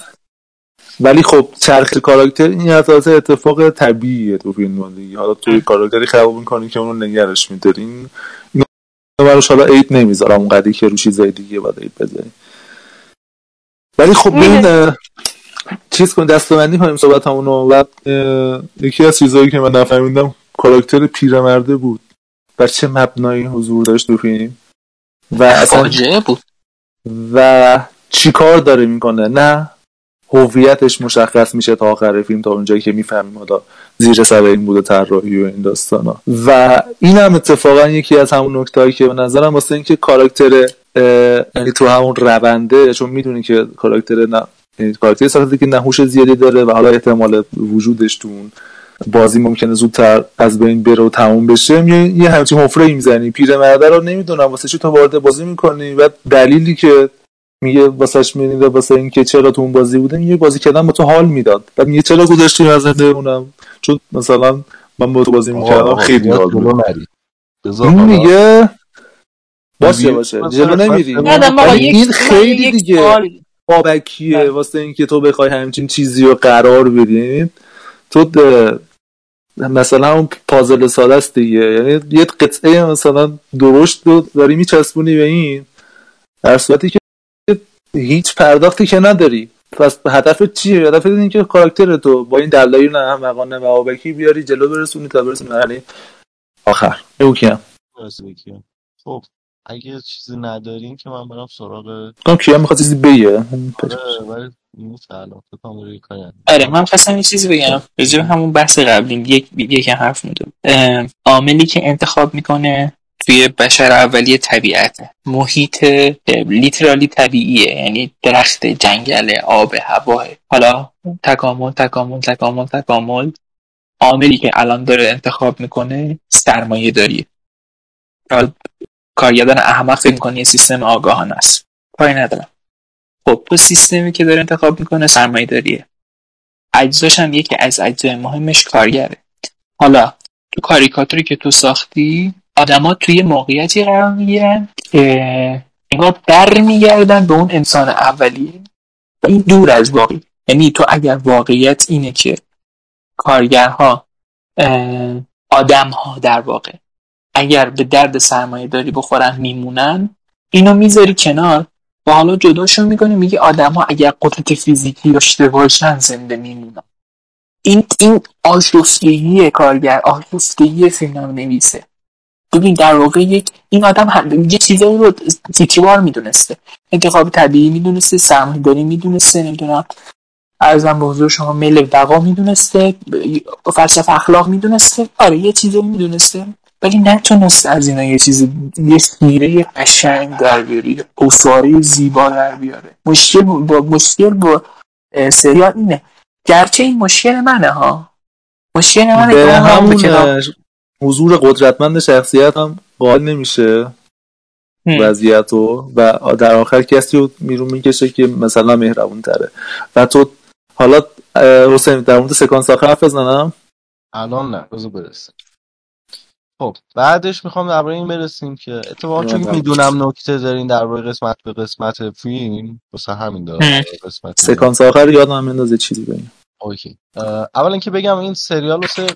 Speaker 8: ولی خب چرخ کاراکتر این اساس اتفاق طبیعیه تو فیلم دیگه حالا توی کاراکتری خراب می‌کنی که اونو نگرش میداری. این براش حالا عید نمی‌ذارم اون قدی که رو چیزای دیگه باید عید بذاری. ولی خب ببین چیز کن دستبندی کنیم صحبت همونو و یکی از چیزهایی که من نفهمیدم کاراکتر پیرمرده بود. بر چه مبنایی حضور داشت تو فیلم؟ و اصلا
Speaker 9: بود.
Speaker 8: و چی کار داره می‌کنه؟ نه هویتش مشخص میشه تا آخر فیلم تا اونجایی که می‌فهمیم حالا زیر سر این بوده طراحی و این داستانا. و این هم اتفاقا یکی از همون نکتهایی که به نظرم واسه اینکه کاراکتر یعنی تو همون رونده چون می‌دونی که کاراکتر نه یعنی کاراکتر ساخته که نهوش زیادی داره و حالا احتمال وجودش تو اون بازی ممکنه زودتر از بین بره و تموم بشه. یه, یه همچین حفره می‌زنی. پیرمرده رو نمی‌دونم. واسه چی تو وارد بازی می‌کنی؟ و دلیلی که میگه واسش میرینده واسه اینکه چرا تو اون بازی بوده میگه بازی کردن با تو حال می‌داد. و میگه چرا گذاشتی از اونم؟ چون مثلا من با تو بازی می‌کردم. خیلی حال بود.
Speaker 7: حالا
Speaker 8: میگه باشه باشه. جلو نمیری این خیلی دیگه بابکیه. واسه اینکه تو بخوای همچین چیزی رو قرار بدین. تو مثلا اون پازل ساده است دیگه. یعنی یه قطعه مثلا درشت رو داری میچسبونی به این در صورتی که هیچ پرداختی که نداری. پس هدف چیه؟ هدف این که کاراکتر تو با این دلایل نه احمقانه و بابکی بیاری جلو برسونی تا برسونی مرحله آخر. او کیم.
Speaker 7: خب اگه چیزی ندارین که من برم سراغ
Speaker 8: کام کیم می‌خواد چیزی بگه.
Speaker 7: آره
Speaker 9: آره من خواستم یه چیزی بگم. راجع همون بحث قبلیم یک یکم حرف اه، عاملی که انتخاب می‌کنه توی بشر اولیه طبیعته. محیط لیترالی طبیعیه یعنی درخت جنگل آب هواه حالا تکامل تکامل تکامل تکامل. عاملی که الان داره انتخاب می‌کنه سرمایه حالا کارگردان احمق فکر می‌کنه یه سیستم آگاهانه است. کاری ندارم. خب تو سیستمی که داره انتخاب می‌کنه سرمایه داریه اجزاش هم یکی از اجزای مهمش کارگره. حالا تو کاریکاتوری که تو ساختی آدما توی موقعیتی قرار می‌گیرن که انگار در میگردن به اون انسان اولیه. این دور از واقعی. یعنی تو اگر واقعیت اینه که کارگرها آدم ها در واقع اگر به درد سرمایه داری بخورن میمونن اینو می‌ذاری کنار و حالا جداشون می‌کنی میگه آدم ها اگر قدرت فیزیکی داشته باشن زنده میمونن. این این آشفتگی کارگر آشفتگی فیلم نویسه ببین در واقع یک این آدم هم یه چیزایی رو تیتروار می‌دونسته. انتخاب طبیعی می‌دونسته سرمایه داری می‌دونسته نمی‌دونم. ارزم به حضور شما میل بقا می‌دونسته فلسفه اخلاق می‌دونسته. آره یه چیزی می‌دونسته. ولی نتونست از اینا یه چیز یه سیره قشنگ در بیاره اسواره زیبا در بیاره. مشکل با مشکل با سریال اینه. گرچه این مشکل منه ها. مشکل منه که
Speaker 8: به همون
Speaker 9: کنار-
Speaker 8: اه، حضور قدرتمند شخصیت هم قائل نمیشه. وضعیت رو. و در آخر کسی رو میرون می‌کشه که مثلا مهربون تره. و تو حالا حسین در مورد سکانس آخر حرف بزنم؟
Speaker 7: الان نه بذار برسیم خب بعدش می‌خوام درباره این برسیم که اتفاقا چون. می‌دونم نکته دارین درباره قسمت به قسمت فیلم واسه همین دارم قسمت
Speaker 8: سکانس آخر یادم میندازه چیزی بگم
Speaker 7: اوکی. اول اینکه بگم این سریال واسه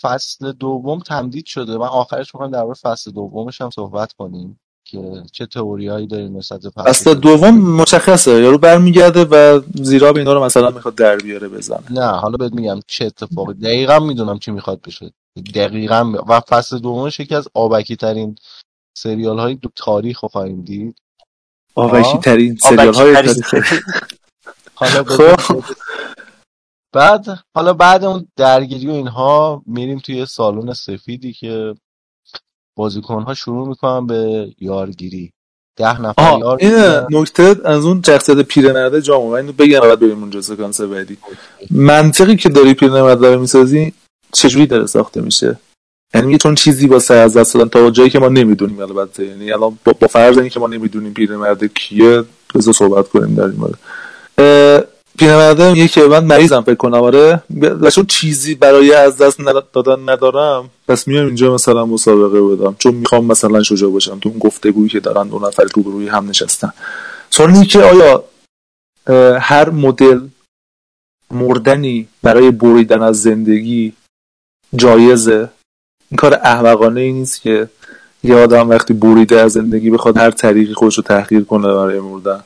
Speaker 7: فصل دوم تمدید شده. من آخرش می‌خوام درباره فصل دومش هم صحبت کنیم. که چه تئوریایی داریم نسبت به
Speaker 8: فصل دوم مشخصه یارو برمیگرده و زیرا به اینا رو مثلا می‌خواد در بیاره بزنه.
Speaker 7: نه حالا بهت میگم چه اتفاقی دقیقا می‌دونم چی می‌خواد بشه. دقیقا. و فصل دومش یکی از آبکی ترین سریال های دو تاریخ رو خواهیم دید.
Speaker 8: آبکی ترین سریال های تاریخ.
Speaker 7: حالا خب. بعد حالا بعد اون درگیری و اینها میریم توی سالن سفیدی که بازیکن ها شروع می‌کنن به یارگیری. ده نفر یار
Speaker 8: این نکته از اون شخصیت پیرمرده جامو اینو بگم بعد بریم اونجا سکانس بعدی. منطقی که داری پیرمرد داره می‌سازی چجوری داره ساخته میشه؟ یعنی چون چیزی واسه از دست دادن تا جایی که ما نمی‌دونیم البته. یعنی الان با, با فرض اینکه ما نمی‌دونیم پیرمرد کیه بذار صحبت کنیم در این مورد. پیرمرده میگه که من مریضم فکر کنم آره. و چون چیزی برای از دست دادن ندارم. پس میام اینجا مثلا مسابقه بدم. چون می‌خوام مثلا شجاع باشم. تو اون گفتگویی که دارن دو نفر روبروی هم نشستن. سوال اینه که آیا هر مدل مردنی برای بریدن از زندگی جایزه؟ این کار احمقانه ای نیست که یه آدم وقتی بریده از زندگی بخواد هر طریقی خودش رو تحقیر کنه برای مردن.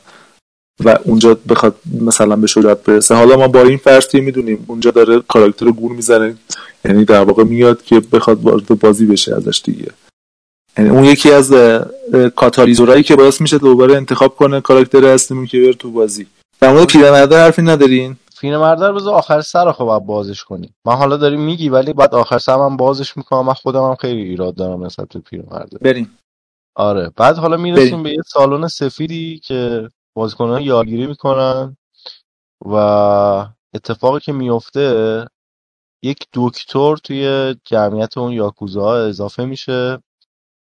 Speaker 8: و اونجا بخواد مثلا به شجاعت برسه. حالا ما با این فرض می‌دونیم اونجا داره کاراکتر گور می‌زنه یعنی در واقع میاد که بخواد وارد بازی بشه ازش دیگه. یعنی اون یکی از کاتالیزورایی که باعث میشه دوباره انتخاب کنه کاراکتر اصلیمون که بره تو بازی. در مورد پیرمرده حرفی ندارین؟
Speaker 7: پیرمرده رو بذار آخر سر خب باید بازش کنیم. من حالا داری میگی ولی بعد آخر سر من بازش می‌کنم. من خودم هم خیلی ایراد دارم نسبت به پیرمرده
Speaker 8: بریم.
Speaker 7: آره. بعد حالا می‌رسیم به یه سالن سفیدی که بازیکنان یادگیری می‌کنن و اتفاقی که میفته یک دکتر توی جمعیت اون یاکوزا اضافه میشه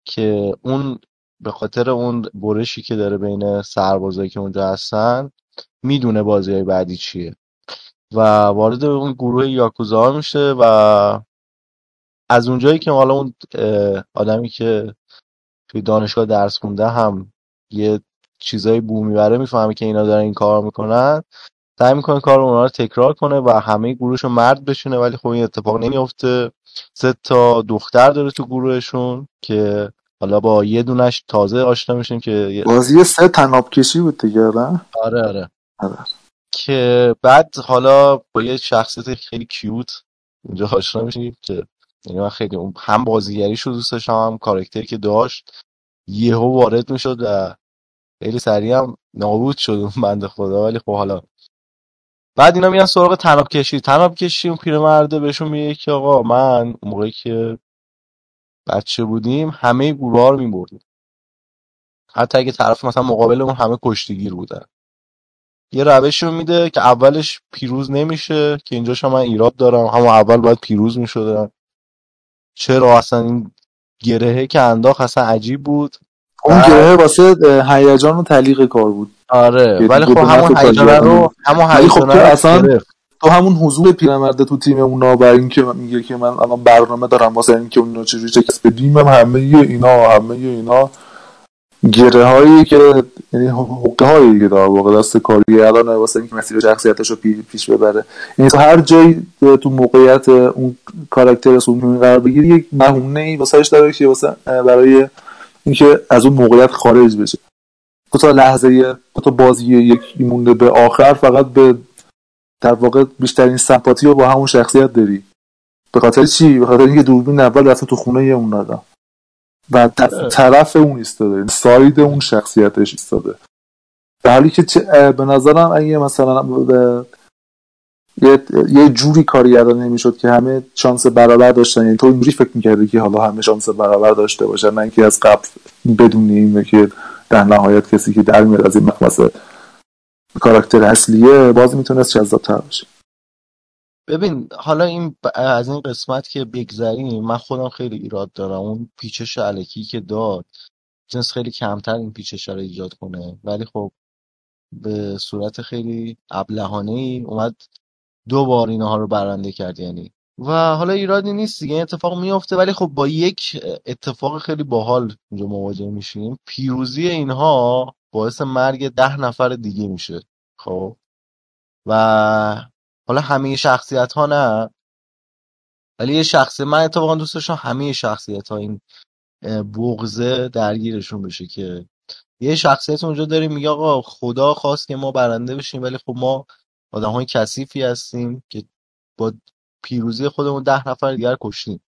Speaker 7: که اون به خاطر اون برشی که داره بین سربازایی که اونجا هستن می‌دونه بازی های بعدی چیه. و وارد اون گروه یاکوزا میشه و از اونجایی که حالا اون آدمی که توی دانشگاه درس خونده هم یه چیزای بو می‌بره می‌فهمه که اینا دارن این کار می‌کنن. سعی می‌کنه کار اونا رو تکرار کنه و همه گروهشو مرد بشونه ولی خب این اتفاق نمیفته سه تا دختر داره تو گروهشون که حالا با یه دونش تازه آشنا میشیم که
Speaker 8: بازی سه تناب کشی بود دیگه آره
Speaker 7: آره. آره. که بعد حالا با یه شخصیت خیلی کیوت اینجا آشنا میشیم که یعنی من خیلی هم بازیگریشو دوست داشتم هم کارکتری که داشت یهو وارد می‌شد و خیلی سریع هم نابود شد اون بنده خدا ولی خب حالا. بعد اینا میرن سراغ تناب کشی. تناب کشی اون پیرمرده بهشون میگه که آقا من اون موقعی که بچه بودیم همه گروه ها رو میبردیم. حتی اگه طرف مثلا مقابلمون همه کشتیگیر بودن. یه روش رو میده که اولش پیروز نمیشه که اینجاش من ایراد دارم. همون اول باید پیروز می‌شدن چرا اصلا این گرهه که انداخت اصلا عجیب بود.
Speaker 8: اون گره واسه هیجان و تعلیق کار بود.
Speaker 7: آره ولی خب همون هیجان رو همون هیجان
Speaker 8: خب تو اصلا تو همون حضور پیرمرده تو تیم اونا برای اینکه میگه که من الان برنامه دارم واسه اینکه اونا چجوری شکست بدیم همه اینا همه اینا گره هایی که یعنی حقه هایی که در واقع دست کاری الان واسه اینکه مسیر شخصیتش رو پیش ببره. یعنی تو هر جایی تو موقعیت اون کاراکتر اون قرار بگیری یک بهونه ای واسهش داره که واسه برای اینکه از اون موقعیت خارج بشه. تو تا لحظه تو تا بازی یکی مونده به آخر فقط به در واقع بیشترین سمپاتی رو با همون شخصیت داری. به خاطر چی؟ به خاطر اینکه دوربین اول رفته تو خونه یه اون آدم. و طرف اون ایستاده ساید اون شخصیتش ایستاده. در حالی که به نظرم اگه مثلا یه, یه جوری کارگردان نمی‌شد که همه شانس برابر داشتن. یعنی تو اینجوری فکر می‌کردی که حالا همه شانس برابر داشته باشن نه اینکه از قبل بدونیم که در نهایت کسی که در میاد از این مخمسه کاراکتر اصلیه باز می‌تونست جذابتر باشه.
Speaker 7: ببین حالا این از این قسمت که بگذریم من خودم خیلی ایراد دارم. اون پیچش علکی که داد جنس خیلی کمتر این پیچش رو ایجاد کنه. ولی خب به صورت خیلی ابلهانه ای اومد دو بار اینها رو برنده کرد یعنی. و حالا ایرادی نیست دیگه این اتفاق میفته ولی خب با یک اتفاق خیلی باحال اینجا مواجه میشیم. پیروزی اینها باعث مرگ ده نفر دیگه میشه خب؟ و حالا همه شخصیت ها نه ولی یه شخصی من اتفاقا دوست داشتم همه شخصیت ها این اه، بغضه درگیرشون بشه که یه شخصیت اونجا داریم میگه آقا خدا خواست که ما برنده بشیم ولی خب ما آدم های کثیفی هستیم که با پیروزی خودمون ده نفر دیگر کشتیم.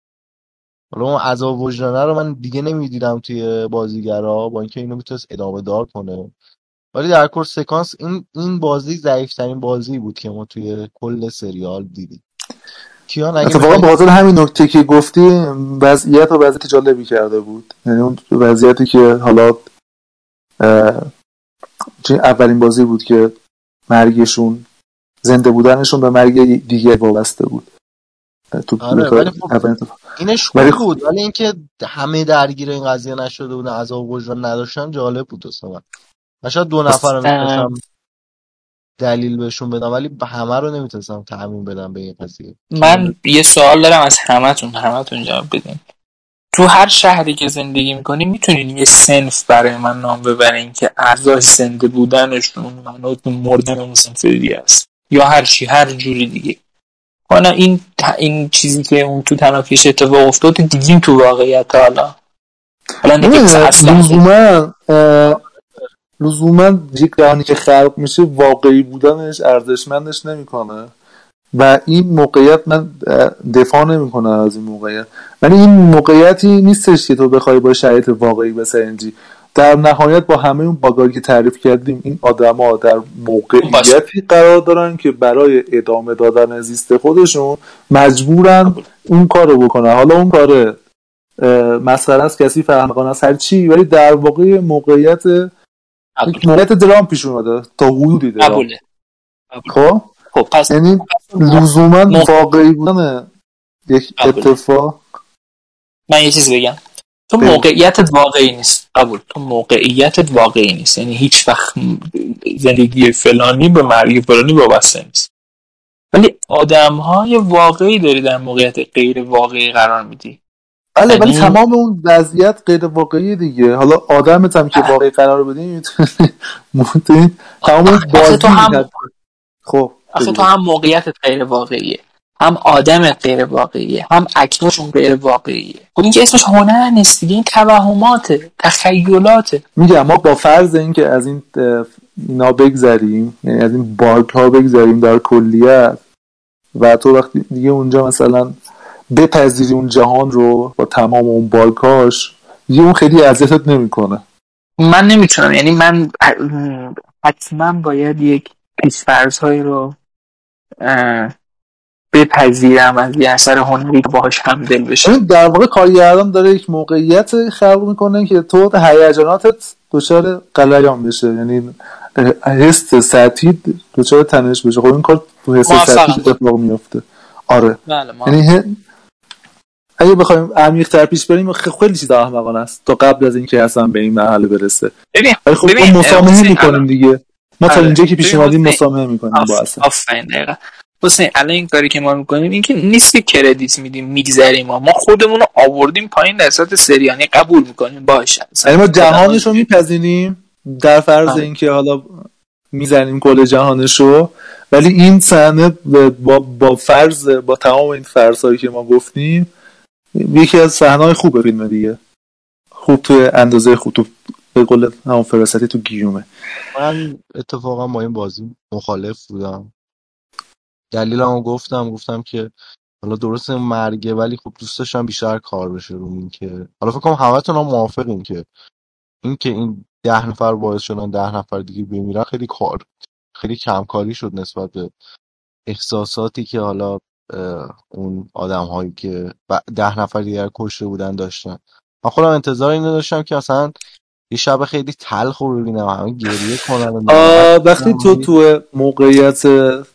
Speaker 7: حالا اون عذاب وجدانه رو من دیگه نمی‌دیدم توی بازیگرا با اینکه اینو می‌تونست ادامه دار کنه. ولی در کل سکانس این این بازی ضعیفترین بازی بود که ما توی کل سریال دیدیم. کیان اگه
Speaker 8: اتفاقا خاطر همین نکته که گفتی وضعیت و وضعیت جالبی کرده بود. یعنی اون وضعیتی که حالا اولین بازی بود که مرگشون زنده بودنشون به مرگ دیگه وابسته بود. تو
Speaker 7: آره ولی خب. اینش
Speaker 8: ولی
Speaker 7: خوب
Speaker 8: خب-
Speaker 7: بود. ولی اینکه همه درگیر این قضیه نشده بودن عذاب وجدان نداشتن جالب بود من من شاید دو نفر رو می‌تونستم دلیل بهشون بدم ولی به همه رو نمی‌تونستم تعمین بدم به این قضیه.
Speaker 9: من یه سوال دارم از همتون. همتون جواب بدین. تو هر شهری که زندگی می‌کنی می‌تونین یه سنف برای من نام ببرین که اعضای زنده بودنشون منوط مردن اون سنف دیگه است یا هر چی هر جوری دیگه. حالا این این چیزی که اون تو تنافیش اتفاق افتاد دیدیم تو واقعیت حالا. حالا
Speaker 8: لزوما لزوما یک جهانی که خلق میشه واقعی بودنش ارزشمندش نمی‌کنه. و این موقعیت من دفاع نمی‌کنم از این موقعیت. ولی این موقعیتی نیستش که تو بخوای با شرایط واقعی بسنجی در نهایت با همه اون باگایی که تعریف کردیم این آدما در موقعیتی قرار دارن که برای ادامه دادن زیست خودشون مجبورن اون کار رو بکنن. حالا اون کار مثلا از کسی فهمقان از هر چی ولی در واقع موقعیت موقعیت درام پیش اومده تا حدودی درام. خب؟
Speaker 9: خب پس
Speaker 8: یعنی لزوما
Speaker 9: مخ-
Speaker 8: واقعی بودن یک. اتفاق.
Speaker 9: من یه چیز بگم. تو. موقعیتت واقعی نیست. قبول. تو موقعیتت واقعی نیست. یعنی هیچ وقت زندگی فلانی به مرگ فلانی وابسته نیست. ولی آدم های واقعی داری در موقعیت غیر واقعی قرار میدی.
Speaker 8: بله ولی
Speaker 9: یعنی-
Speaker 8: تمام اون وضعیت غیر واقعی دیگه. حالا آدمت هم که واقعی قرار بدی می‌تونی تمام بازی
Speaker 9: تو هم-.
Speaker 8: خب
Speaker 9: آخه
Speaker 8: بگو.
Speaker 9: تو هم موقعیتت غیر واقعیه. هم آدمت غیر واقعیه هم اکنشون غیر واقعیه. خب این که اسمش هنر نیست دیگه این توهماته تخیلاته.
Speaker 8: میگم ما با فرض اینکه از این اینا بگذریم یعنی از این بارک ها بگذریم در کلیت و تو وقتی دیگه اونجا مثلا بپذیری اون جهان رو با تمام اون بارکاش دیگه اون خیلی اذیتت نمی‌کنه.
Speaker 9: من نمی‌تونم یعنی من حتما باید یک پیشفرض هایی رو بپذیرم از یه اثر هنری که باهاش همدل
Speaker 8: این در واقع کارگردان داره یک موقعیت خلق می‌کنه که تو هیجاناتت دچار غلیان بشه. یعنی حس سطحی دچار تنش بشه. خب این کار تو حس. سطحی اتفاق میفته آره.
Speaker 9: بله ما
Speaker 8: یعنی اگه بخوایم عمیق تر پیش بریم خیلی چیز احمقانه است. تا قبل از اینکه اصلا به این مرحله برسه.
Speaker 9: ببین
Speaker 8: ولی خب
Speaker 9: ببین،
Speaker 8: ما مسامحه می‌کنیم دیگه. ما تا
Speaker 9: آره.
Speaker 8: اینجا که پیش اومدیم مسامحه می‌کنیم با اصلا.
Speaker 9: آفرین دقیقا. حسین الان این کاری که ما می‌کنیم این که نیست که کردیت میدیم میگذریم. ما ما خودمون رو آوردیم پایین در سطح سریانی قبول می‌کنیم باشه.
Speaker 8: یعنی ما جهانش رو میپذیریم در فرض. اینکه حالا می‌زنیم کل جهانش رو. ولی این صحنه با, با فرض با تمام این فرض که ما گفتیم یکی از صحنه های خوب فیلم دیگه. خوب تو اندازه خوب تو به قول همون فراستی تو گیومه.
Speaker 7: من اتفاقا با این بازی مخالف بودم. دلیلمو گفتم گفتم که حالا درست این مرگه ولی خب دوست داشتم بیشتر کار بشه رو این که حالا فکر کنم همتون هم موافقین که این که این ده نفر باعث شدن ده نفر دیگه بمیرن خیلی کار خیلی کمکاری شد نسبت به احساساتی که حالا اون آدم هایی که ده نفر دیگر کشته بودن داشتن. من خودم انتظار اینو داشتم که مثلا یه شب خیلی تلخ رو ببینم همه گریه کنن
Speaker 8: وقتی. تو تو موقعیت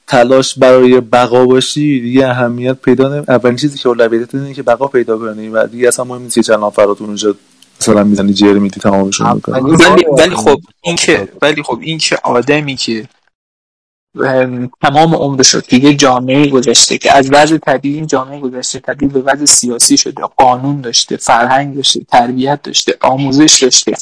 Speaker 8: تلاش برای بقا باشی دیگه اهمیت پیدا نمی اولین چیزی که اولویت اینه که بقا پیدا کنی و دیگه اصلا مهم نیست که چند نفراتون اونجا مثلا می‌زنی جر میدی تمامشون می‌کنی
Speaker 9: ولی
Speaker 7: بار
Speaker 9: ولی خب این که ولی خب این که آدمی که ام، تمام عمرش رو توی یه جامعه گذاشته که از وضع طبیعی این جامعه گذاشته تبدیل به وضع سیاسی شده قانون داشته فرهنگ داشته تربیت داشته آموزش داشته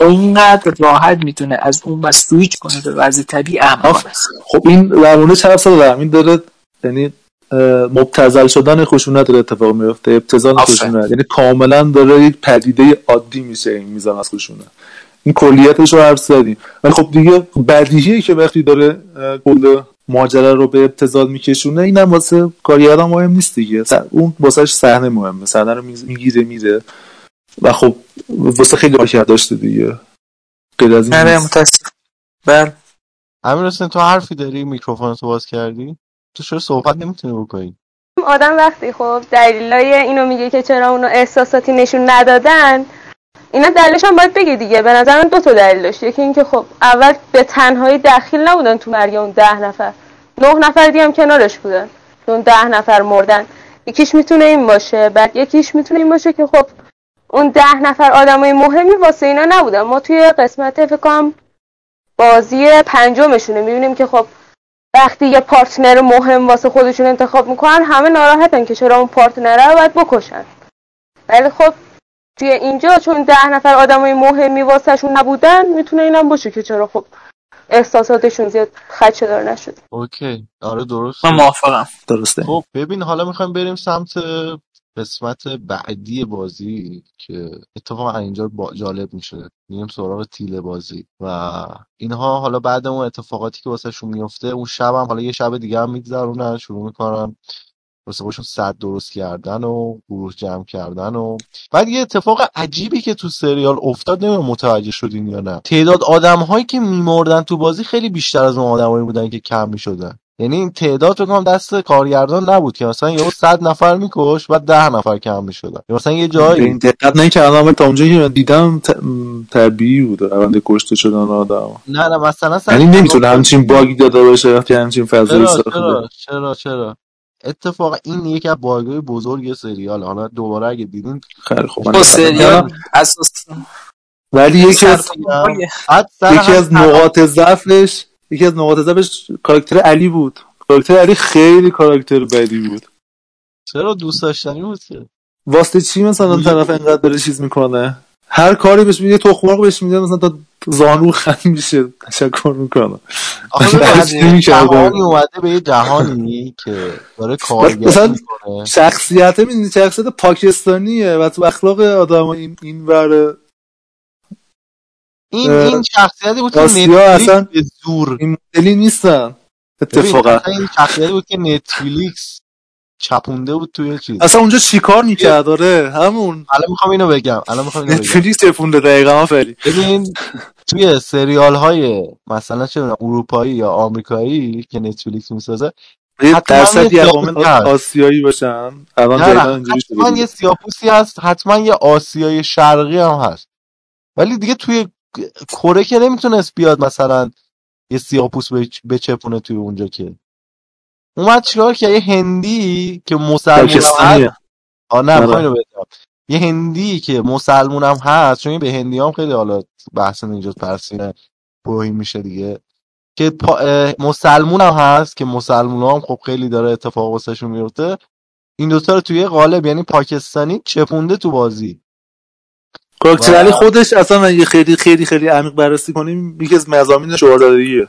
Speaker 9: اینقدر راحت می‌تونه از اون و سویچ کنه به وضع طبیعی است
Speaker 8: خب این روانه چند سال در این داره؟ یعنی اه، مبتذل شدن خشونت داره اتفاق میفته
Speaker 9: آفرین.
Speaker 8: خشونت. یعنی کاملا داره یک پدیده عادی میشه این میزان از خشونت. این کلیتش رو حرف زدیم. ولی خب دیگه بدیهیه که وقتی داره کل ماجرا رو به ابتذال میکشونه اینم واسه کارگردان مهم نیست دیگه. اون واسهش صحنه مهمه. صحنه رو می‌گیره میره. و خب واسه خیلی کار داشته دیگه. غیر از این
Speaker 9: آره. متاسف. بله.
Speaker 7: امیر حسین تو حرفی داری؟ میکروفون تو باز کردی؟ تو چرا صحبت نمی‌تونی بکنی؟
Speaker 10: آدم وقتی خب دلیلای اینو میگه که چرا اونو احساساتی نشون ندادن اینا دلیلش هم باید بگی دیگه. به نظر من دو تا دلیل داشت. یکی اینکه خب اول به تنهایی دخیل نبودن تو مرگ اون ده نفر. نه نفر دیگه هم کنارش بودن. اون ده نفر مردن. یکیش می‌تونه این باشه بعد یکیش می‌تونه این باشه که خب اون ده نفر آدمای مهمی واسه اینا نبودن. ما توی قسمت فکر کنم بازی پنجمشونه. می‌بینیم که خب وقتی یه پارتنر مهم واسه خودشون انتخاب می‌کنن همه ناراحتن که چرا اون پارتنره رو باید بکشن. ولی خب توی اینجا چون ده نفر آدمای مهمی واسهشون نبودن می‌تونه اینم باشه که چرا خب احساساتشون زیاد خدشه دار نشد
Speaker 7: اوکی. آره درست
Speaker 9: من موافقم.
Speaker 8: درسته.
Speaker 7: خب ببین حالا می‌خوایم بریم سمت قسمت بعدی بازی که اتفاقا اینجا با جالب میشه. میریم سراغ تیله بازی. و اینها حالا بعد اون اتفاقاتی که واسهشون میفته اون شب هم حالا یه شب دیگه هم میگذرونن شروع می‌کنن واسه خودشون صد درست کردن و گروه جمع کردن و بعد یه اتفاق عجیبی که تو سریال افتاد نمی‌دونم متوجه شدین یا نه. تعداد آدم هایی که میمردن تو بازی خیلی بیشتر از اون آدمایی بودن که کم می‌شدن. یعنی این تعداد رو کنم دست کارگردان نبود که مثلا یهو صد نفر میکش بعد ده نفر کم می‌شدن. یا مثلا یه جایی.
Speaker 8: این دقت نکردم ولی تا اونجایی که من دیدم ت- طبیعی بود روند کشته شدن آدم.
Speaker 7: نه نه مثلا
Speaker 8: یعنی نمی‌تونه همچین باگی داده باشه وقتی همچین فضایی
Speaker 7: چرا
Speaker 8: ساخته
Speaker 7: چرا چرا چرا؟ اتفاقا این یکی از باگای بزرگ سریال. حالا دوباره اگه دیدین
Speaker 8: خیلی خوب
Speaker 9: با
Speaker 8: دقت
Speaker 9: سریال
Speaker 8: نکردم.
Speaker 9: اساس
Speaker 8: ولی یکی از یکی از نقاط ضعفش یکی از نقاط ضعفش کاراکتر علی بود. کاراکتر علی خیلی کاراکتر بدی بود.
Speaker 7: چرا دوست داشتنی بود که؟
Speaker 8: واسه چی مثلا طرف اینقدر داره چیز می‌کنه؟ هر کاری بهش میگه تخمرغ بهش میده مثلا تا زانو خم میشه. تشکر می‌کنه
Speaker 7: آخه اومده به یه جهانی که داره کارگری
Speaker 8: مثلا
Speaker 7: می‌کنه.
Speaker 8: شخصیت می‌دونی شخصیت پاکستانیه. و تو اخلاق آدم این این ور
Speaker 7: این
Speaker 8: اه،
Speaker 7: این شخصیتی بود که نتفلیکس
Speaker 8: اصلا
Speaker 7: به زور.
Speaker 8: این مدلی نیستن. اتفاقا.
Speaker 7: این شخصیتی بود که نتفلیکس چپونده بود توی چیز.
Speaker 8: اصلا اونجا چیکار می‌کرد؟ آره همون.
Speaker 7: الان می‌خوام اینو بگم الان می‌خوام اینو بگم.
Speaker 8: نتفلیکس چپونده دقیقا آفرین.
Speaker 7: ببین توی سریال های مثلا چه می‌دونم اروپایی یا آمریکایی که نتفلیکس می‌سازه
Speaker 8: درصدی
Speaker 7: هست.
Speaker 8: آسیایی باشن. الان
Speaker 7: حتما. یه سیاپوسی هست حتما یه آسیای شرقی هم هست. ولی دیگه توی کره که نمی‌تونست بیاد مثلا یه سیاپوس بچ- بچپونه توی اونجا که. اومد چیکار که یه هندی که مسلمون هست. آه نه
Speaker 8: آره.
Speaker 7: یه هندی که مسلمون هم هست چون به هندی هم خیلی حالا بحث نجات پرسینه توهین میشه دیگه. که پا... اه، مسلمون هم هست که مسلمون هم خب خیلی داره اتفاق واسهشون میفته این دوتا رو توی یه قالب یعنی پاکستانی چپونده تو بازی.
Speaker 8: کاراکتر خودش اصلا اگه خیلی خیلی خیلی عمیق بررسی کنیم یکی از مزامین شوهرداریه.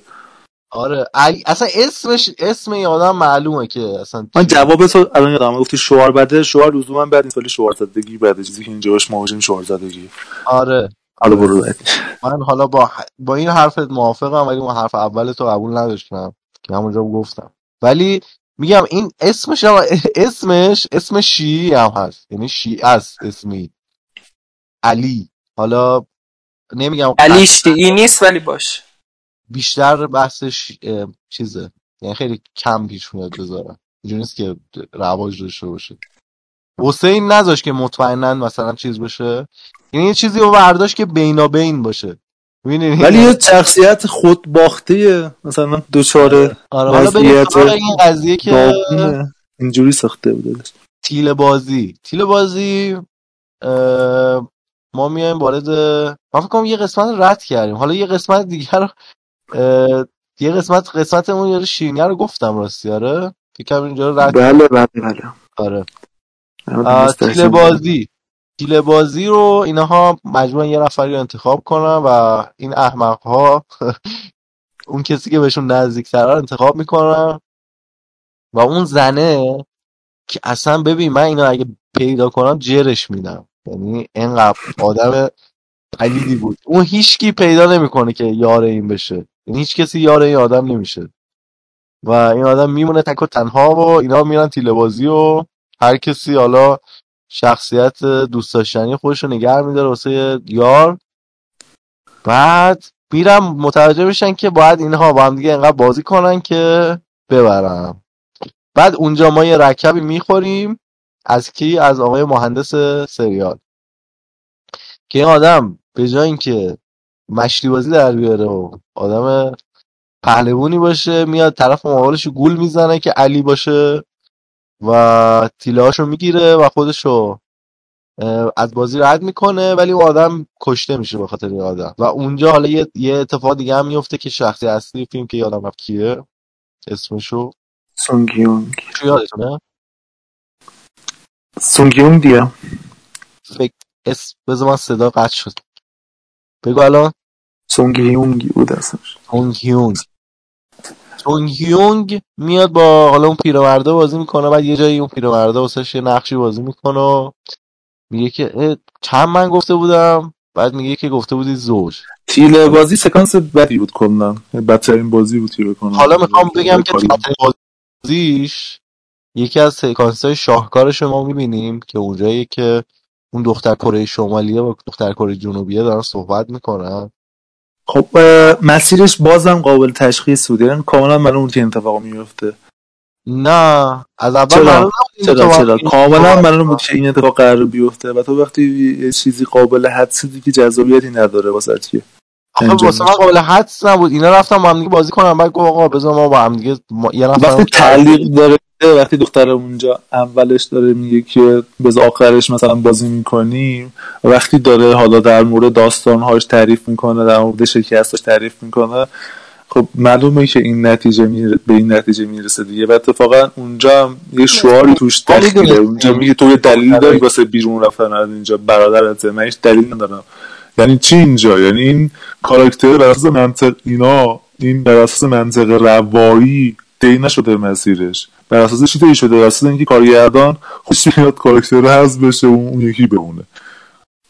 Speaker 7: آره. اصلا اسمش اسم این آدم معلومه که اصلا
Speaker 8: من. جواب تو الان یادم گفتی شوهر بده شوهر لزوما بد نیست ولی شوهر زدگی بده چیزی که اینجا باش مواجهیم شوهر زدگی.
Speaker 7: آره.
Speaker 8: حالا برو بعد
Speaker 7: من حالا با با این حرفت موافقم ولی اون حرف اول تو قبول نداشتم که همونجا گفتم. ولی میگم این اسمش اسمش اسم شیعی هم هست. یعنی شیعه است اسمی. علی. حالا نمیگم
Speaker 9: علی شیعی نیست ولی باش.
Speaker 7: بیشتر بحثش اه، چیزه. یعنی خیلی کم پیش میاد بذارم. اینجوری نیست که رواج داشته باشه. حسین نذاش که مطمئنا مثلا چیز بشه. یعنی یه چیزی رو برداشت که بینابین باشه؟
Speaker 8: ولی یه شخصیت خود باخته مثلا دوچاره
Speaker 7: آره. حالا بریم
Speaker 8: وضعیت
Speaker 7: سراغ این قضیه که
Speaker 8: داغونه. اینجوری ساخته بوده.
Speaker 7: تیل بازی تیل بازی ما میایم وارد من فکر کنم یه قسمت رد کردیم. حالا یه قسمت دیگر رو اه، یه قسمت قسمت اون یارو شیرینی رو گفتم راستی آره؟ فکر اینجا رو رد
Speaker 8: بله بله بله.
Speaker 7: آره.
Speaker 8: آره،
Speaker 7: تیل بازی. تیل بازی رو اینها مجبورن یه نفری رو انتخاب کنن و این احمق ها اون کسی که بهشون نزدیک رو انتخاب می‌کنن و اون زنه که اصلا ببین من اینو اگه پیدا کنم جرش میدم. یعنی اینقدر آدم پلیدی بود. اون هیچکی پیدا نمی‌کنه که یار این بشه. یعنی هیچ کسی یار این آدم نمیشه. و این آدم میمونه تک و تنها و اینا میرن تیله و هر کسی حالا شخصیت دوست داشتنی خودش رو نگر میداره واسه یار. بعد میرم متوجه بشن که باید اینها با هم دیگه انقدر بازی کنن که ببرم بعد اونجا ما یه رکبی می‌خوریم. از کی؟ از آقای مهندس سریال. که این آدم به جای اینکه مشتی بازی در بیاره و آدم پهلوونی باشه میاد طرف مقابلش گول می‌زنه که علی باشه و تیله رو می‌گیره و خودشو از بازی رد می‌کنه ولی اون آدم کشته میشه به خاطر این آدم. و اونجا حالا یه, یه اتفاق دیگه هم میفته که شخصی اصلی فیلم که یادم رفت کیه؟ اسمشو؟
Speaker 8: سونگیونگ
Speaker 7: یادتونه؟
Speaker 8: سونگیونگ دیگه.
Speaker 7: فکر اسم بذار من صدا قطع شد. بگو الان.
Speaker 8: سونگیونگ بود اسمش
Speaker 7: تونگ هیونگ میاد با حالا اون پیرمرده بازی می‌کنه بعد یه جایی اون پیرمرده واسه یه نقشی بازی می‌کنه و میگه که چند من گفته بودم بعد میگه که گفته بودی زوج.
Speaker 8: تیله بازی سکانس بدی بود کلا. بدترین بازی بود تیله کنم
Speaker 7: حالا می‌خوام بگم که بدترین بازیش یکی از سکانس های شاهکارش رو ما می‌بینیم که اونجایی که اون دختر کره شمالیه و دختر کره جنوبیه دارن صحبت می‌کنن.
Speaker 8: خب مسیرش بازم قابل تشخیص بود. یعنی کاملا معلوم بود که اتفاق میفته
Speaker 7: نه از اول
Speaker 8: چرا؟ چرا؟ کاملا معلوم بود که این اتفاق قرار بیفته. و تو وقتی یه چیزی قابل حدسی دیگه جذابیتی نداره واسه چیه؟
Speaker 7: آخه واسه من قابل حدس نبود. اینا رفتم با هم دیگه بازی کنم بعد گفت آقا بذار ما با هم دیگه ما... یه نفر
Speaker 8: وقتی تعلیق داره وقتی دختر اونجا اولش داره میگه که بز آخرش مثلا بازی می‌کنیم. وقتی داره حالا در مورد داستانهاش تعریف می‌کنه در مورد شکستش تعریف می‌کنه خب معلومه که این نتیجه میره به این نتیجه می‌رسه دیگه. و اتفاقا اونجا هم یه شعاری توش دخیله اونجا میگه تو یه دلیل داری واسه بیرون رفتن. از اینجا برادرته من هیچ دلیل ندارم. یعنی چی اینجا؟ یعنی این کاراکتر بر اساس منطق اینا این بر اساس منطق روایی طی نشده مسیرش. بر اساس چی طی شده؟ بر اساس اینکه کارگردان خوش میاد کاراکتر رو حذف بشه و اون یکی بمونه.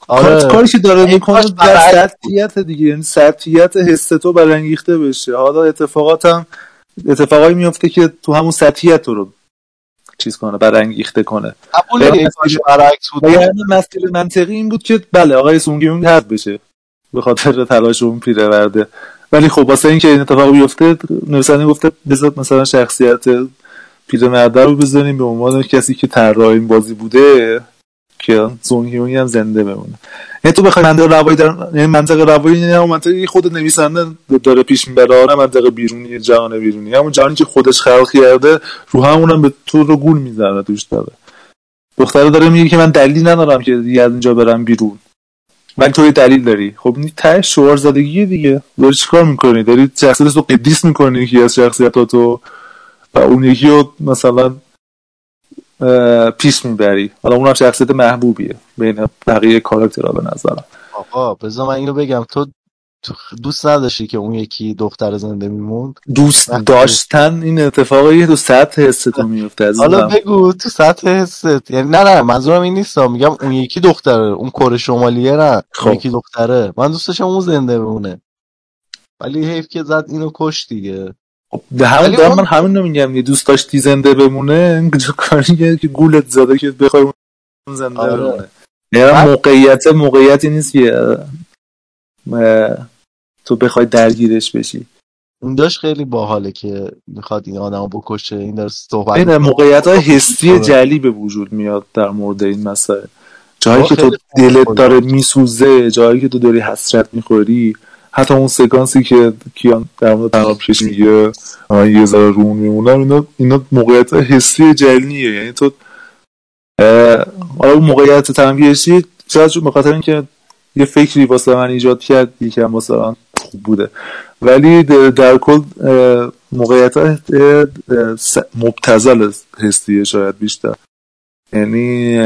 Speaker 7: آره.
Speaker 8: کاری که داره می‌کنه در سطحیت دیگه یعنی سطحیت حس تو برانگیخته بشه. حالا اتفاقات هم اتفاقایی میفته که تو همون سطحیت تو رو چیز کنه برانگیخته کنه.
Speaker 7: قبول برعکس بود.
Speaker 8: یعنی مسیر منطقی این بود که بله آقای سونگیونگ حذف بشه. به خاطر تلاش اون پیرورده. ولی خب واسه اینکه این اتفاق بیفته نویسنده گفته بذات مثلا شخصیت پیرمرده رو بزنیم به عنوان کسی که طراح این بازی بوده. که سونگیونگ هم زنده بمونه. یعنی تو بخوای منطق روایی در یعنی منطق روایی یعنی منطقی خود نویسنده داره پیش می‌بره نه منطق بیرونی جهان بیرونی. همون جهانی که خودش خلق کرده رو همونم به تو رو گول می‌زنه توش داره. دختره داره میگه که من دلیل ندارم که دیگه از اینجا برم بیرون. ولی تو دلیل داری. خب این ته شعار زدگی دیگه. داری چیکار می‌کنی؟ داری شخصیت رو قدیس می‌کنی یکی از شخصیتاتو و اون یکی رو مثلا پیش می‌بری. حالا اونم شخصیت محبوبیه. بین بقیه کاراکترها به نظرم.
Speaker 7: آقا بذار من اینو بگم. تو دوست نداشتی که اون یکی دختر زنده میموند؟
Speaker 8: دوست داشتن این اتفاقی تو سطح حس تو میفته
Speaker 7: حالا بگو تو سطح حست. یعنی نه نه منظورم این نیست. میگم اون یکی دختره. اون کره شمالیه نه.
Speaker 8: خب.
Speaker 7: اون یکی دختره. من دوست داشتم اون زنده بمونه. ولی حیف که زد اینو کش دیگه.
Speaker 8: دارم
Speaker 7: اون-
Speaker 8: من همین رو میگم یه دوست داشتی زنده بمونه این کجا کاریه که گولت زده که بخوای اون زنده
Speaker 7: آره.
Speaker 8: بمونه یعنی موقعیت موقعیتی نیست که تو بخوای درگیرش بشی
Speaker 7: اون داشت خیلی باحاله که می‌خواد این آدمو بکشه این داره صحبت
Speaker 8: این. موقعیت های حسی
Speaker 7: آره.
Speaker 8: جلی به وجود میاد در مورد این مسئله جایی که تو دلت. داره میسوزه جایی که تو داری حسرت می‌خوری حتی اون سکانسی که کیان در مورد تناب کش میگه من یه ذره رون میمونم اینا, اینا موقعیت حسی جلیه یعنی تو حالا اون موقعیت تنبیهشی شاید چون خاطر اینکه یه فکری واسه من ایجاد کرد یکم واسه من خوب بوده. ولی در کل موقعیت مبتزل حسیه شاید بیشتر. یعنی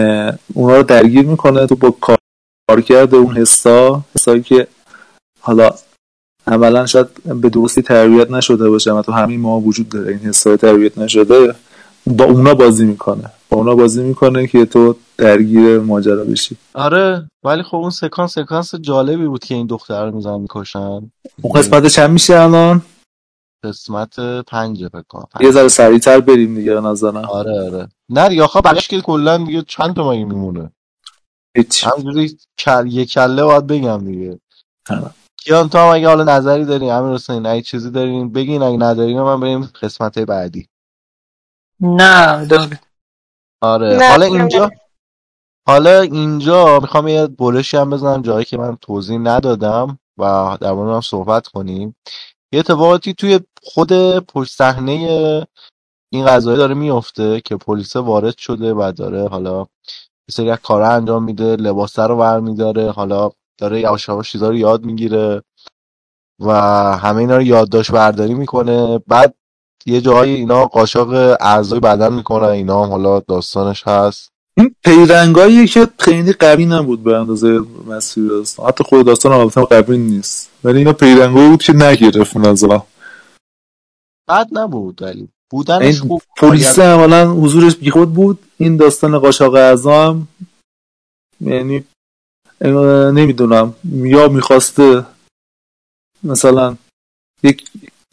Speaker 8: اونا رو درگیر می‌کنه تو با کار کارکرد اون حسا حسایی که حالا عملا شاید به درستی تربیت نشده باشه اما تو همین ما وجود داره. این حسای تربیت نشده با اونا بازی می‌کنه. با اونا بازی می‌کنه که تو درگیر ماجرا بشی.
Speaker 7: آره ولی خب اون سکانس سکانس جالبی بود که این دختر رو میزن می‌کشن.
Speaker 8: اون قسمت چند میشه الان؟
Speaker 7: قسمت پنجه فکر کنم
Speaker 8: یه ذره سریعتر بریم دیگه به نظرم.
Speaker 7: آره آره. نه دیگه آخه بقیش که کلا دیگه چند تا مگه میمونه؟
Speaker 8: هیچ.
Speaker 7: همجوری کل... یه کله باید بگم دیگه.
Speaker 8: آره.
Speaker 7: کیان تو هم اگه حالا نظری دارین امیر حسین اگه چیزی دارین بگین اگه ندارین من بریم قسمت بعدی.
Speaker 9: نه داره
Speaker 7: آره
Speaker 10: نه،
Speaker 7: حالا اینجا حالا اینجا می‌خوام یه بولشی هم بزنم جایی که من توضیح ندادم و در مورد هم صحبت کنیم. یه اتفاقاتی توی خود پشت صحنه این قضایه داره میفته که پلیس وارد شده و داره حالا یه سری از کارا انجام میده لباسه رو برمیداره حالا داره یواش یواش چیزا رو یاد می‌گیره و همه اینا رو یادداشت برداری می‌کنه. بعد یه جایی اینا قاشق اعضای بدن می‌کنن اینا هم حالا داستانش هست.
Speaker 8: این پیرنگاییه که خیلی قوی نبود به اندازه مسیر داستان. حتی خود داستان هم البته قوی نیست. ولی اینا پیرنگایی بود که نگرفت نظرم
Speaker 7: بد نبود ولی بودنش
Speaker 8: این
Speaker 7: خوب.
Speaker 8: پلیس عملا حضورش بیخود بود. این داستان قاچاق اعضا هم یعنی نمی‌دونم. یا می‌خواسته مثلا یک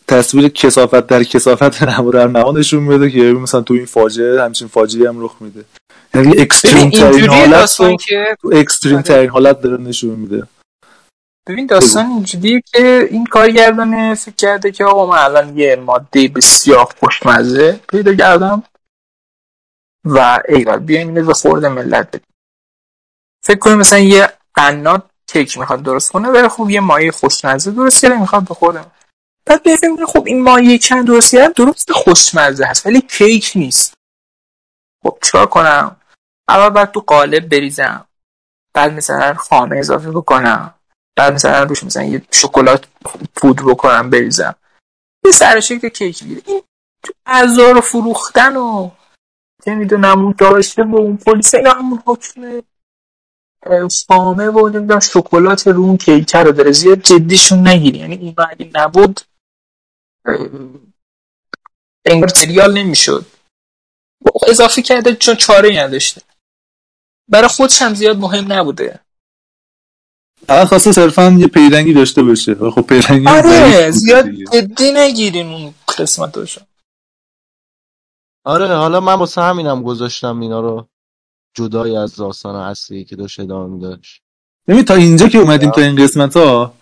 Speaker 8: تصویر کسافت در کسافت نمونه نشون بده که مثلا تو این فاجعه همچین فاجعه هم رخ میده. یعنی اکستریم ترین حالت
Speaker 9: داستان
Speaker 8: رو
Speaker 9: که
Speaker 8: تو اکستریم ترین حالت داره نشون میده.
Speaker 9: ببین داستان اینجوریه که این کارگردان فکر کرده که آقا من الان یه ماده بسیار خوشمزه پیدا کردم و ایوال بیایم اینو به خورد ملت بدیم. فکر کنیم مثلا یه قنات کیک می‌خواد درست کنه ولی خب یه مایه خوشمزه درست کرده می‌خواد به خورد بعد ببینیم خب این مایه چند درست کرده درست خوشمزه هست ولی کیک نیست. خب چیکار کنم؟ اول بعد تو قالب بریزم. بعد مثلا خامه اضافه بکنم. بعد مثلا روش مثلا یه شکلات پودر بکنم بریزم. یه سر شکل کیک می‌گیره. این تو اعضا رو فروختن و نمی‌دونم اون داشته با اون پلیس اینا همون حکم اه، خامه و نمی‌دونم شکلات رو اون کیکه رو داره. زیاد جدیشون نگیری. یعنی اون اگه نبود انگار سریال نمی‌شد. اضافه کرده چون چاره ای نداشته. برای خودش هم زیاد مهم نبوده.
Speaker 8: فقط خواسته صرفا یه پیرنگی داشته باشه. و خب پیرنگی
Speaker 9: آره زیاد. جدی نگیرین اون قسمتاشو.
Speaker 7: آره حالا من واسه همینم گذاشتم اینا رو. جدای از داستان اصلی که داشت ادامه داشت
Speaker 8: ببین تا اینجا که اومدیم تا این قسمت ها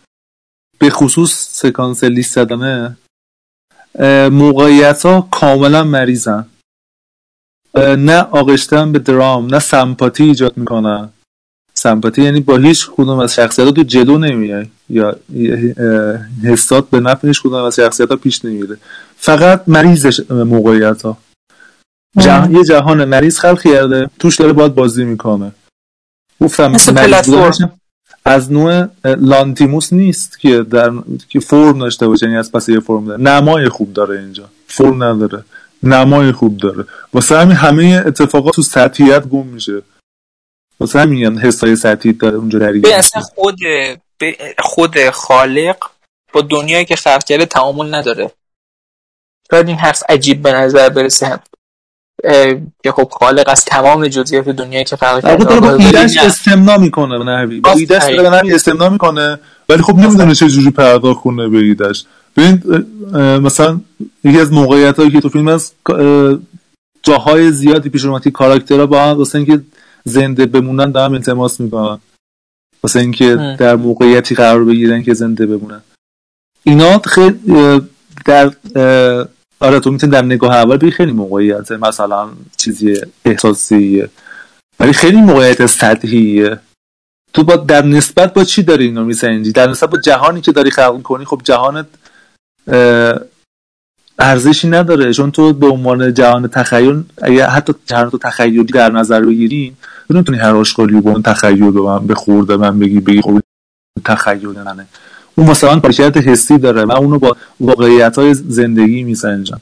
Speaker 8: به خصوص سکانس لیست زدنه موقعیت ها کاملا مریضن. نه آغشتن به درام نه سمپاتی ایجاد می‌کنن. سمپاتی یعنی با هیچ کدوم از شخصیت تو جلو نمیای یا حسات به نفع هیچ کدوم از شخصیت ها پیش نمیره فقط مریض موقعیت ها جه... یه جهان مریض خلق کرده توش داره باید بازی می‌کنه. گفتم از نوع لانتیموس نیست که در که فرم داشته باشه یعنی از پس یه فرم داره. نمای خوب داره اینجا. فرم نداره. نمای خوب داره. واسه همین همه اتفاقات تو سطحیت گم میشه. واسه همین میگن حسای سطحی داره اونجا
Speaker 9: به
Speaker 8: درگیر
Speaker 9: اصلا خود به خود خالق با دنیایی که خلق کرده تعامل نداره. شاید این حرف عجیب به نظر برسه. که خب خالق از تمام جزئیات دنیایی که
Speaker 8: البته
Speaker 9: کرده
Speaker 8: داره با ایدهش
Speaker 9: نه.
Speaker 8: استمنا می‌کنه به نحوی با. ایدهش داره به نحوی استمنا می‌کنه ولی خب نمی‌دونه چه جوری پرداخت کنه به ایدهش ببین مثلا یکی از موقعیت هایی که تو فیلم هست اه، جاهای زیادی پیش اومد که کاراکترها با هم واسه اینکه زنده بمونن دارن التماس می‌کنن واسه اینکه. در موقعیتی قرار بگیرن که زنده بمونن اینا خیلی در آره تو می‌تونی در نگاه اول بگی خیلی موقعیت مثلا چیزی احساسیه. ولی خیلی موقعیت سطحیه. تو با در نسبت با چی داری اینو میسنجی؟ در نسبت با جهانی که داری خلق کنی خب جهانت ارزشی نداره. چون تو به عنوان جهان تخیل اگه حتی جهان تو تخیلی در نظر بگیری تو نمی‌تونی هر آشغالی با اون تخیل به من به من بگی بگی خب تخیل منه. اون مثلا کارکرد حسی داره من اونو با واقعیت های زندگی میسنجم.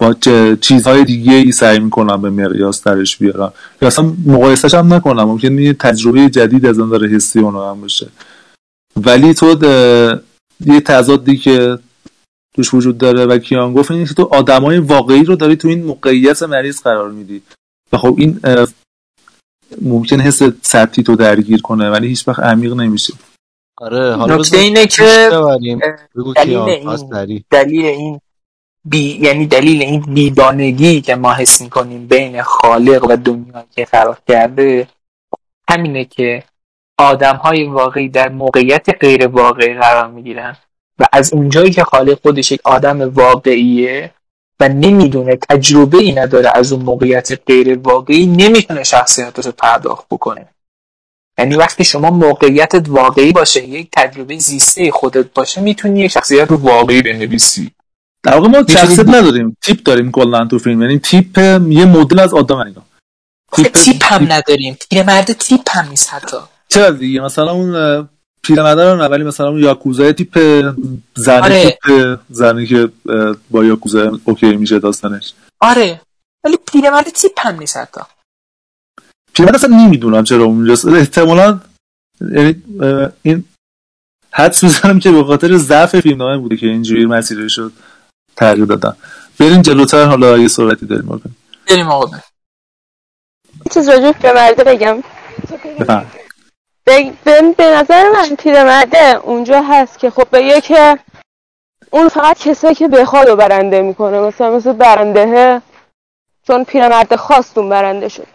Speaker 8: با چیزهای دیگه ای سعی می‌کنم به مقیاس درش بیارم. یا اصلا مقایسش هم نکنم. ممکن یه تجربه جدید از نظر حسی اونو هم باشه. ولی تو یه تضادی که توش وجود داره و کیان گفت اینه که تو آدمای واقعی رو داری تو این موقعیت مریض قرار میدی. و خب این ممکن حس سطحی تو درگیر کنه ولی هیچ وقت عمیق نمیشه.
Speaker 7: آره حالا
Speaker 9: نکته اینه که دلیل این دلیل این بی یعنی دلیل این بیگانگی که ما حس می‌کنیم بین خالق و دنیا که خلق کرده همینه که آدم های واقعی در موقعیت غیر واقعی قرار می‌گیرن. و از اونجایی که خالق خودش یک آدم واقعیه و نمی‌دونه تجربه ای نداره از اون موقعیت غیر واقعی نمی‌تونه شخصیتش رو پرداخت بکنه. یعنی وقتی شما موقعیتت واقعی باشه یک تجربه زیسته خودت باشه می‌تونی یک شخصیت واقعی بنویسی.
Speaker 8: در واقع ما شخصیت نداریم. تیپ داریم کلا تو فیلم. یعنی تیپ یه مدل از آدم انگار
Speaker 9: آخه تیپ هم نداریم. پیرمرد تیپ هم نیست حتی.
Speaker 8: چرا دیگه مثلا اون اه، پیرمرده رو ولی مثلا اون یاکوزای تیپ زنه
Speaker 9: آره.
Speaker 8: تیپ زنی که با یاکوزا اوکی میشه داستانش.
Speaker 9: آره. ولی پیرمرد تیپ هم نیست حتی.
Speaker 8: پیرمرد اصلا نمی‌دونم چرا اونجاست احتمالا یعنی این حدس می‌زنم که به خاطر ضعف فیلمنامه بوده که اینجوری مسیرش شد تغییر دادن. بریم جلوتر حالا اگه صحبتی داریم بکنیم
Speaker 9: بریم آقا.
Speaker 10: یه چیز راجع به پیرمرده بگم.
Speaker 8: بفهم
Speaker 10: به, به, به نظر من پیرمرده اونجا هست که خب بگه که اون فقط کسایی که بخواد رو برنده می‌کنه. مثلا مثل برنده چون پیرمرده خواست اون برنده شد.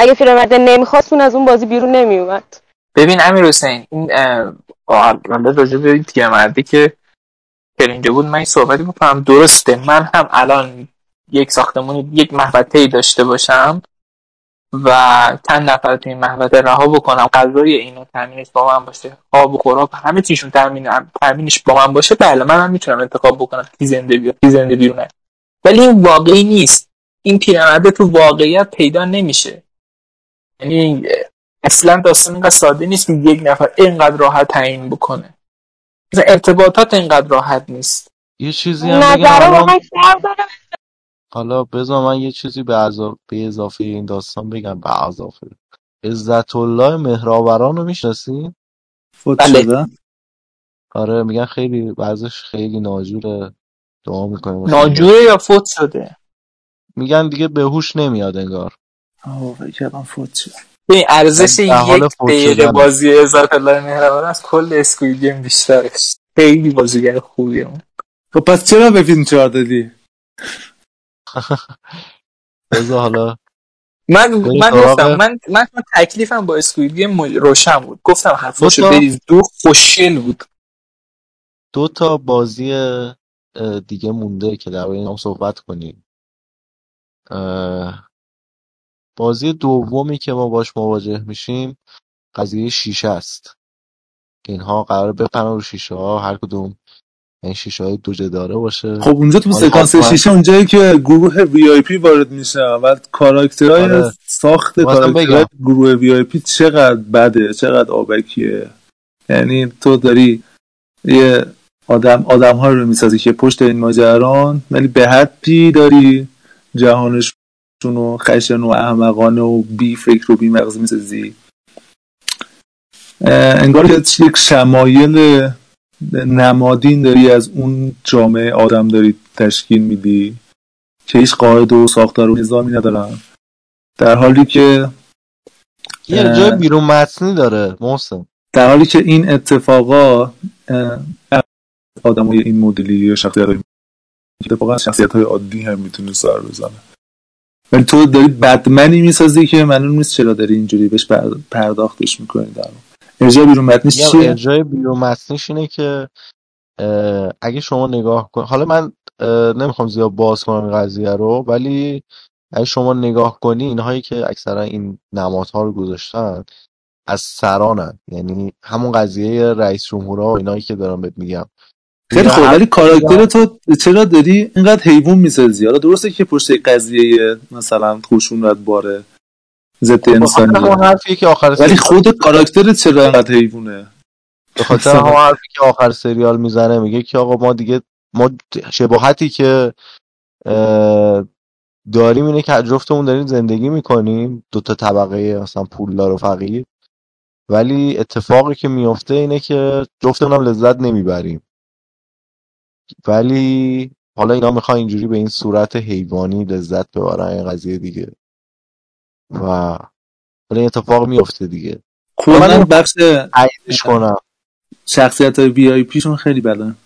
Speaker 10: اگه پیرمرده نمی‌خواست اون از اون بازی بیرون نمیومد
Speaker 9: ببین امیر حسین این من راجع به این پیرمردی که اینجا بود من این صحبتی بکنم. درسته من هم الان یک ساختمونی یک محوطه داشته باشم و چند نفر تو این محوطه رها بکنم. غذای اینو تامینش با من باشه. آب و خوراک همه چیشون تامین تامینش با من باشه بله من هم می‌تونم انتخاب بکنم کی زنده بیاد کی زنده بیرونه. ولی این واقعی نیست. این پیرمرده تو واقعیت پیدا نمیشه. یعنی اصلا داستان اینقدر ساده نیست که یک نفر اینقدر راحت تعیین بکنه. مثلا ارتباطات اینقدر راحت نیست.
Speaker 7: یه چیزی هم بگم حالا بذار من یه چیزی به, اضا- به اضافه این داستان بگم به اضافه. عزت الله مهرآوران رو می‌شناسی؟
Speaker 8: فوت
Speaker 9: بله.
Speaker 8: شده؟
Speaker 7: آره میگن خیلی وضعش خیلی ناجوره. دعا می‌کنه
Speaker 9: ناجوره یا فوت شده؟
Speaker 7: میگن دیگه به هوش نمیاد انگار.
Speaker 8: فکر کردم فوت شد
Speaker 9: ببین ارزش یک دقیقه. بازی عزت الله مهربان از کل اسکوید گیم بیشتره. خیلی بازیگر خوبیه اون.
Speaker 8: خب پس چرا به فیلم چهار دادی؟
Speaker 7: بذار حالا.
Speaker 9: من من گفتم من من تکلیفم با اسکوید گیم روشن بود. گفتم
Speaker 7: تا-
Speaker 9: بریز. دو خوشگل بود.
Speaker 7: دو تا بازی دیگه مونده که در این هم صحبت کنیم. اه، بازی دومی که ما باش مواجه میشیم قضیه شیشه است که اینها قرار بپرن رو شیشه ها هر کدوم این شیشه های دو جداره باشه
Speaker 8: خب اونجا تو سکانس
Speaker 7: حتما-
Speaker 8: شیشه اونجایی که گروه VIP وارد میشه و کاراکترهای
Speaker 7: آره.
Speaker 8: ساخت کاراکترهای. گروه VIP چقدر بده چقدر آبکیه یعنی تو داری یه آدم آدم ها رو می‌سازی که پشت این ماجران ولی به حدی داری جهانشون و خشن و احمقانه و بی فکر و بی مغز می‌سازی انگار که یک شمایل نمادین داری از اون جامعه آدم داری تشکیل میدی که هیچ قاعده و ساختار و نظامی ندارن. در حالی که
Speaker 7: یه. جای بیرون متنی داره محسن.
Speaker 8: در حالی که این اتفاقا آدم های این مدلی یا شخصیت های اتفاقا شخصیت های عادی هم می‌تونه سر بزنه. ولی تو داری بدمنی می‌سازی که معلوم نیست چرا داری اینجوری بهش پر- پرداختش می‌کنی در ارجاع بیرون متنیش چیه؟
Speaker 7: ارجای بیرون متنیش اینه که اگه شما نگاه کن حالا من نمی‌خوام زیاد باز کنم این قضیه رو ولی اگه شما نگاه کنی اینهایی که اکثرا این نمادها رو گذاشتن از سرانن. یعنی همون قضیه رئیس جمهورها و اینایی که دارم بهت میگم.
Speaker 8: خیلی خوب ولی کاراکتر تو چرا داری اینقدر حیوان می‌سازی؟ حالا درسته که پشت قضیه مثلا خشونت باره ضد
Speaker 7: خب،
Speaker 8: انسانی. ولی خود کاراکترت چرا اینقدر حیوانه؟
Speaker 7: به خاطر. همون حرفی که آخر سریال می‌زنه میگه که آقا ما دیگه ما شباهتی که داریم اینه که جفتمون داریم زندگی می‌کنیم. دو تا طبقه مثلا پولدار و فقیر. ولی اتفاقی که میفته اینه که جفتمون هم لذت نمی‌بریم. ولی حالا اینا می‌خوان اینجوری به این صورت حیوانی لذت ببرن این قضیه دیگه. و حالا این اتفاق میفته دیگه.
Speaker 8: کلا بخش
Speaker 7: عیدش کنم.
Speaker 8: شخصیت های وی آی پیشون خیلی بدن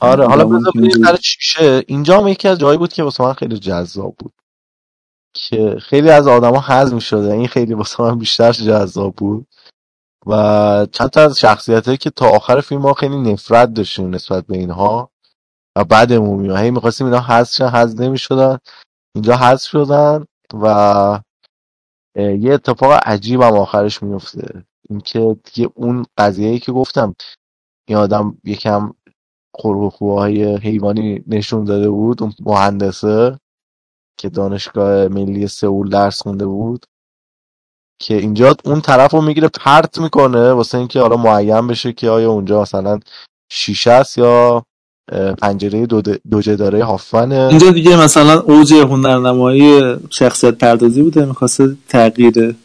Speaker 7: آره حالا
Speaker 8: زمان
Speaker 7: بذار بریم. سر چیشه اینجا هم یکی از جایی بود که واسه من خیلی جذاب بود. که خیلی از آدما حزم شده این خیلی واسه من بیشتر جذاب بود. و چند تا از شخصیت که تا آخر فیلم ها خیلی نفرت داشتیم نسبت به اینها. و بعدمون میاد هی می‌خواستیم اینا حذف شن حذف نمی‌شدن. اینجا حذف شدن و یه اتفاق عجیب هم آخرش میفته اینکه دیگه اون قضیه که گفتم این آدم یکم های حیوانی نشون داده بود اون مهندسه که دانشگاه ملی سئول درس خونده بود که اینجا اون طرف رو می‌گیره پرت می‌کنه واسه اینکه حالا معین بشه که آیا اونجا مثلا شیشه است یا پنجره دو, دو جداره هافمنه
Speaker 8: اینجا دیگه مثلا اوج هنرنمایی شخصیت پردازی بوده می‌خواسته تغییر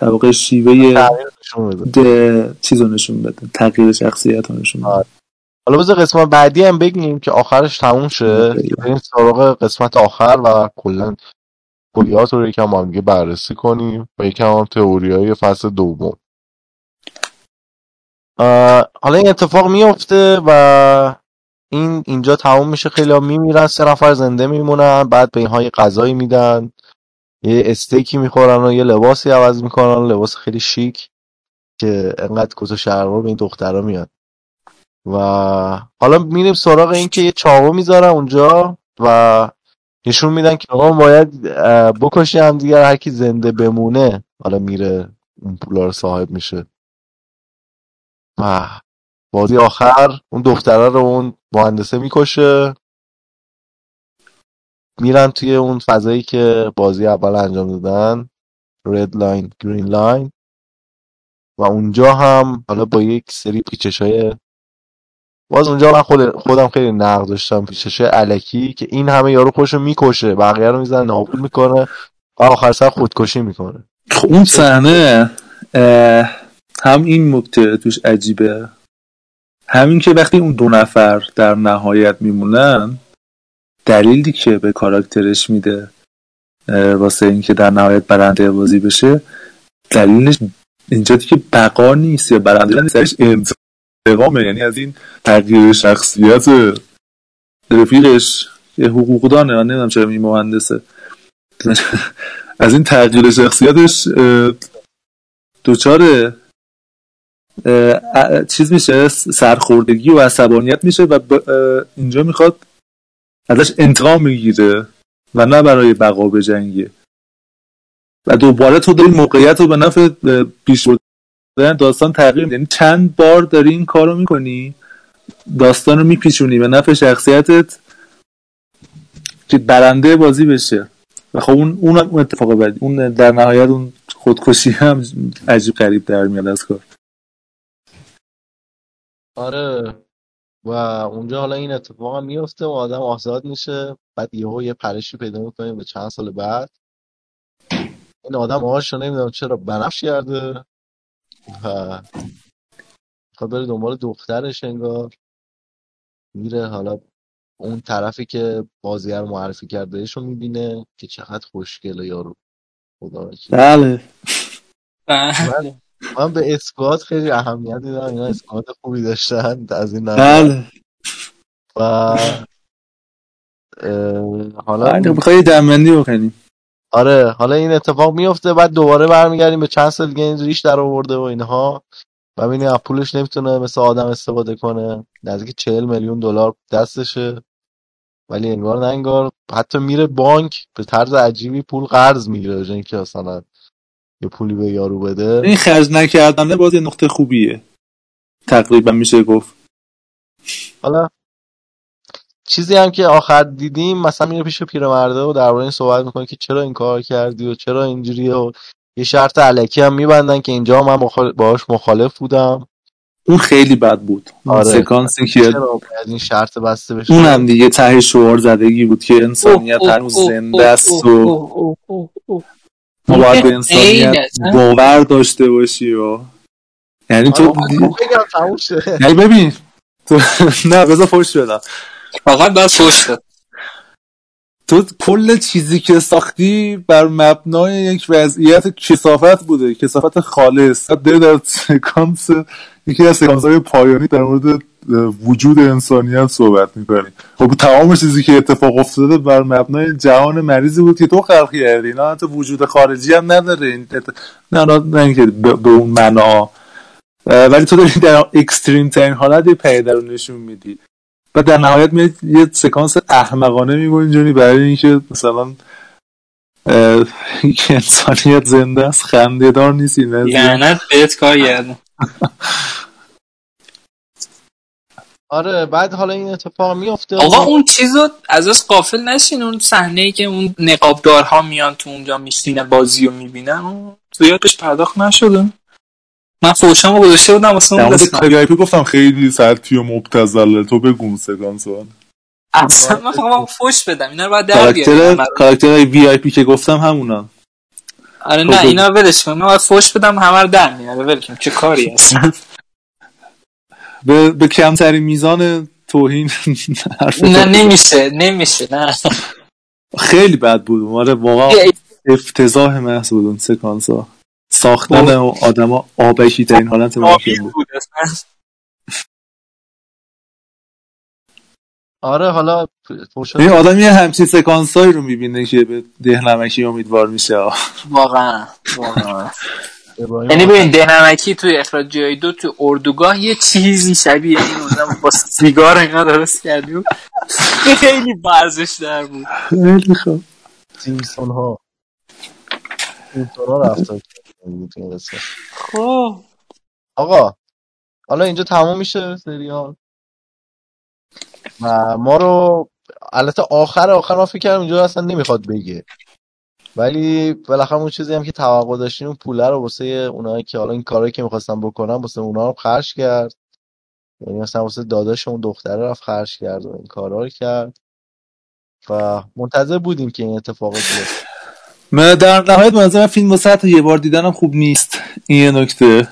Speaker 8: در واقع شیوه
Speaker 7: نشون بده.
Speaker 8: د... چیز رو نشون بده تغییر شخصیت رو نشون بده.
Speaker 7: حالا بذار قسمت بعدی هم بگیم که آخرش تموم شه. بریم سراغ قسمت آخر و کلا کلیات رو یکم هم دیگه بررسی کنیم و یکم هم تئوری های فصل دوم. حالا این اتفاق میفته و این اینجا تموم میشه. خیلی ها میمیرن سه نفر زنده میمونن بعد به اینها یه غذایی میدن. یه استیکی می‌خورن و یه لباسی عوض می‌کنن. لباس خیلی شیک که انقدر کت و شلوار به این دخترها میاد. و حالا میریم سراغ این که یه چاقو می‌ذارن اونجا و نشون میدن که آقا باید بکشی هم دیگر هر کی زنده بمونه حالا میره اون پولا رو صاحب میشه. و بازی آخر اون دختره رو اون مهندسه می‌کشه. میرن توی اون فضایی که بازی اول انجام دادن red light green light و اونجا هم حالا با یک سری پیچش های باز اونجا من خود خودم خیلی نقد داشتم پیچش الکی که این همه یارو خودشو می‌کشه بقیه رو می‌زنه نابود می‌کنه و آخر سر خودکشی می‌کنه.
Speaker 8: خب اون صحنه هم این نکته توش عجیبه. همین که وقتی اون دو نفر در نهایت میمونن دلیلی که به کاراکترش میده واسه اینکه در نهایت برنده بازی بشه دلیلش اینجا دیگه بقا نیست یا برنده نیست درش انتقامه یعنی از این تغییر شخصیت رفیقش یه حقوقدانه من نمی‌دونم چرا این مهندسه. از این تغییر شخصیتش اه، چیز میشه سرخوردگی و عصبانیت میشه و اینجا می‌خواد ازش انتقام می‌گیره و نه برای بقا بجنگه و دوباره تو داری موقعیت رو به نفع پیش بردن داستان تغییر. یعنی چند بار داری این کارو می‌کنی داستان رو میپیچونی به نفع شخصیتت که برنده بازی بشه. و خب اون اون اتفاق بعدی اون در نهایت اون خودکشی هم عجیب غریب در میاد از کار.
Speaker 7: آره. و اونجا حالا این اتفاق هم میفته و آدم آزاد میشه. بعد یهو یه پرشی پیدا می‌کنیم به چند سال بعد. این آدم آهاش رو نمی‌دونم چرا بنفش کرده. و می‌خواد بره دنبال دخترش انگار. میره حالا اون طرفی که بازیگر معرفی کرده رو می‌بینه که چقدر خوشگله یارو. خدا وکیل.
Speaker 8: بله.
Speaker 7: من, من به اسکوات خیلی اهمیت میدم. اینا اسکوات خوبی داشتن از این نظر.
Speaker 8: بله.
Speaker 7: و حالا
Speaker 8: بله می‌خوای دمبندی بکنیم
Speaker 7: آره حالا این اتفاق میفته بعد دوباره برمیگردیم به چند سال دیگه این ریش در آورده و اینها. و ببینیم از پولش نمی‌تونه مثل آدم استفاده کنه. نزدیک چهل میلیون دلار دستشه. ولی انگار نه انگار حتی میره بانک به طرز عجیبی پول قرض می‌گیره اینکه مثلا یه پولی به یارو بده.
Speaker 8: این خرج نکردنه باز یه نقطه خوبیه. تقریبا میشه گفت.
Speaker 7: حالا چیزی هم که آخر دیدیم مثلا میره پیش پیرمرده و درباره این صحبت می‌کنه که چرا این کار کردی و چرا اینجوریه و یه شرط علکی هم میبندن که اینجا من مخال... باهاش مخالف بودم.
Speaker 8: اون خیلی بد بود. اون
Speaker 7: آره.
Speaker 8: سکانسی که
Speaker 7: این شرط بسته بشه؟
Speaker 8: اون هم دیگه ته شعار زدگی بود که انسانیت هنوز زنده است و ما باید به انسانیت باور داشته باشی و یعنی تو
Speaker 7: آره،
Speaker 8: یعنی ببین تو نه بذار فوش بدم.
Speaker 9: فقط باید فوش
Speaker 8: تو کل چیزی که ساختی بر مبنای یک وضعیت کسافت بوده کسافت خالص. در سکانس یکی از سکانس های پایانی در مورد وجود انسانیت صحبت می‌کنی خب تمام چیزی که اتفاق افتاده بر مبنای جهان مریضی بود که تو خلق کردی. نه حتی وجود خارجی هم نداره این نه نه نه اینکه به اون معنا. ولی تو داری در اکستریم ترین حالت یه پیده رو نشون میدی. و در نهایت میاد یه سکانس احمقانه میگنجونی برای اینکه مثلا انسانیت زنده است خنده دار نیست این.
Speaker 9: لعنت بهت کار
Speaker 7: آره بعد حالا این اتفاق میفته
Speaker 9: آقا اون چیزو از از قافل نشین اون صحنه ای که اون نقابدارها میان تو اونجا میشینه بازی رو می‌بینن اون زیادش پرداخت نشده من فوشامو گذاشته بودم واسه
Speaker 8: در
Speaker 9: اون
Speaker 8: کاریایپی گفتم خیلی سطحی و مبتزله تو بگو اون سکانس رو.
Speaker 9: اصلا من فقط فوش بدم اینا رو باید در رو.
Speaker 8: کاراکتر وی آی پی که گفتم همونا
Speaker 9: آره
Speaker 8: خب
Speaker 9: نه
Speaker 8: بگو.
Speaker 9: اینا رو ولش کن. من فوش بدم همه رو در میاره. ول کن. چه کاری هست؟
Speaker 8: به, به کمترین میزان توهین
Speaker 9: نه نمیشه نمیشه نه.
Speaker 8: خیلی بد بود. آره واقعا افتضاح محض بود اون سکانس ها ساختن آدما آبکی ترین حالت ممکن بود.
Speaker 7: آره حالا فوشا
Speaker 8: این آدم یه همچین سکانس هایی رو می‌بینه که به دهنمکی امیدوار میشه.
Speaker 9: واقعا واقعا. یعنی ببین دهنمکی توی اخراج جای دو تو اردوگاه یه چیزی شبیه این اونم با سیگار اینا درست کردی و خیلی برزش در بود.
Speaker 8: خیلی خوب.
Speaker 7: سیمسون ها سیمسون ها.
Speaker 9: خب.
Speaker 7: آقا حالا اینجا تموم میشه سریال. و ما رو البته آخر آخر ما فکر کردم اینجا اصلا نمی‌خواد بگه. ولی بالاخره اون چیزی هم که توقع داشتیم اون پوله رو واسه اونایی که حالا این کارایی که می‌خواستن بکنن واسه اونا رو خرج کرد. یعنی مثلا واسه داداش اون دختره رفت خرج کرد و این کارا رو کرد. و منتظر بودیم که این اتفاق بیفته.
Speaker 8: من در نهایت به نظرم فیلم واسه حتی یه بار دیدنم خوب نیست. این یه نکته.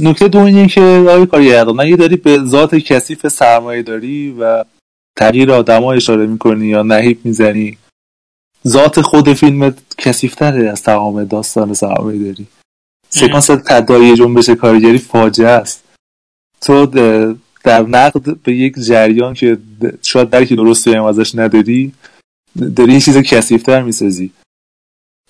Speaker 8: نکته دوم اینه که آقای کارگردان اگه داری به ذات کثیف سرمایه داری و تغییر آدما اشاره می‌کنی یا نهیب می‌زنی؟ ذات خود فیلم کثیفتره از تمام داستان سرمایه داری. سکانس تداعی جنبش کارگری فاجعه است. تو در نقد به یک جریان که شاید درکی درستی هم ازش نداری داری یه چیز کثیفتر می‌سازی.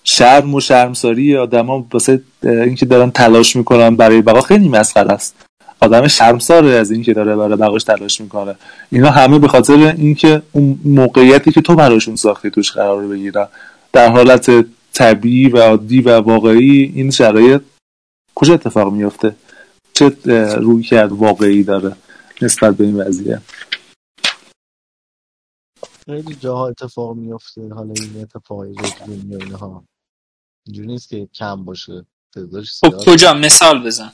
Speaker 8: شرم و شرمساری آدما واسه اینکه دارن تلاش می‌کنن برای بقا خیلی مسخره است. آدم شرمساره از اینکه داره برای بقاش تلاش می‌کنه. اینا همه به خاطر اینکه اون موقعیتی که تو براشون ساختی توش قرار بگیرن. در حالت طبیعی و عادی و واقعی این شرایط کجا اتفاق میفته چه روی کرد واقعی داره نسبت به این وضعیه؟
Speaker 7: خیلی جاها اتفاق میفته حالا این اتفاقی رگزین و اینها اینجوری نیست که کم باشه. تعدادش
Speaker 9: خب
Speaker 7: زیاد
Speaker 9: کجا؟ مثال بزن.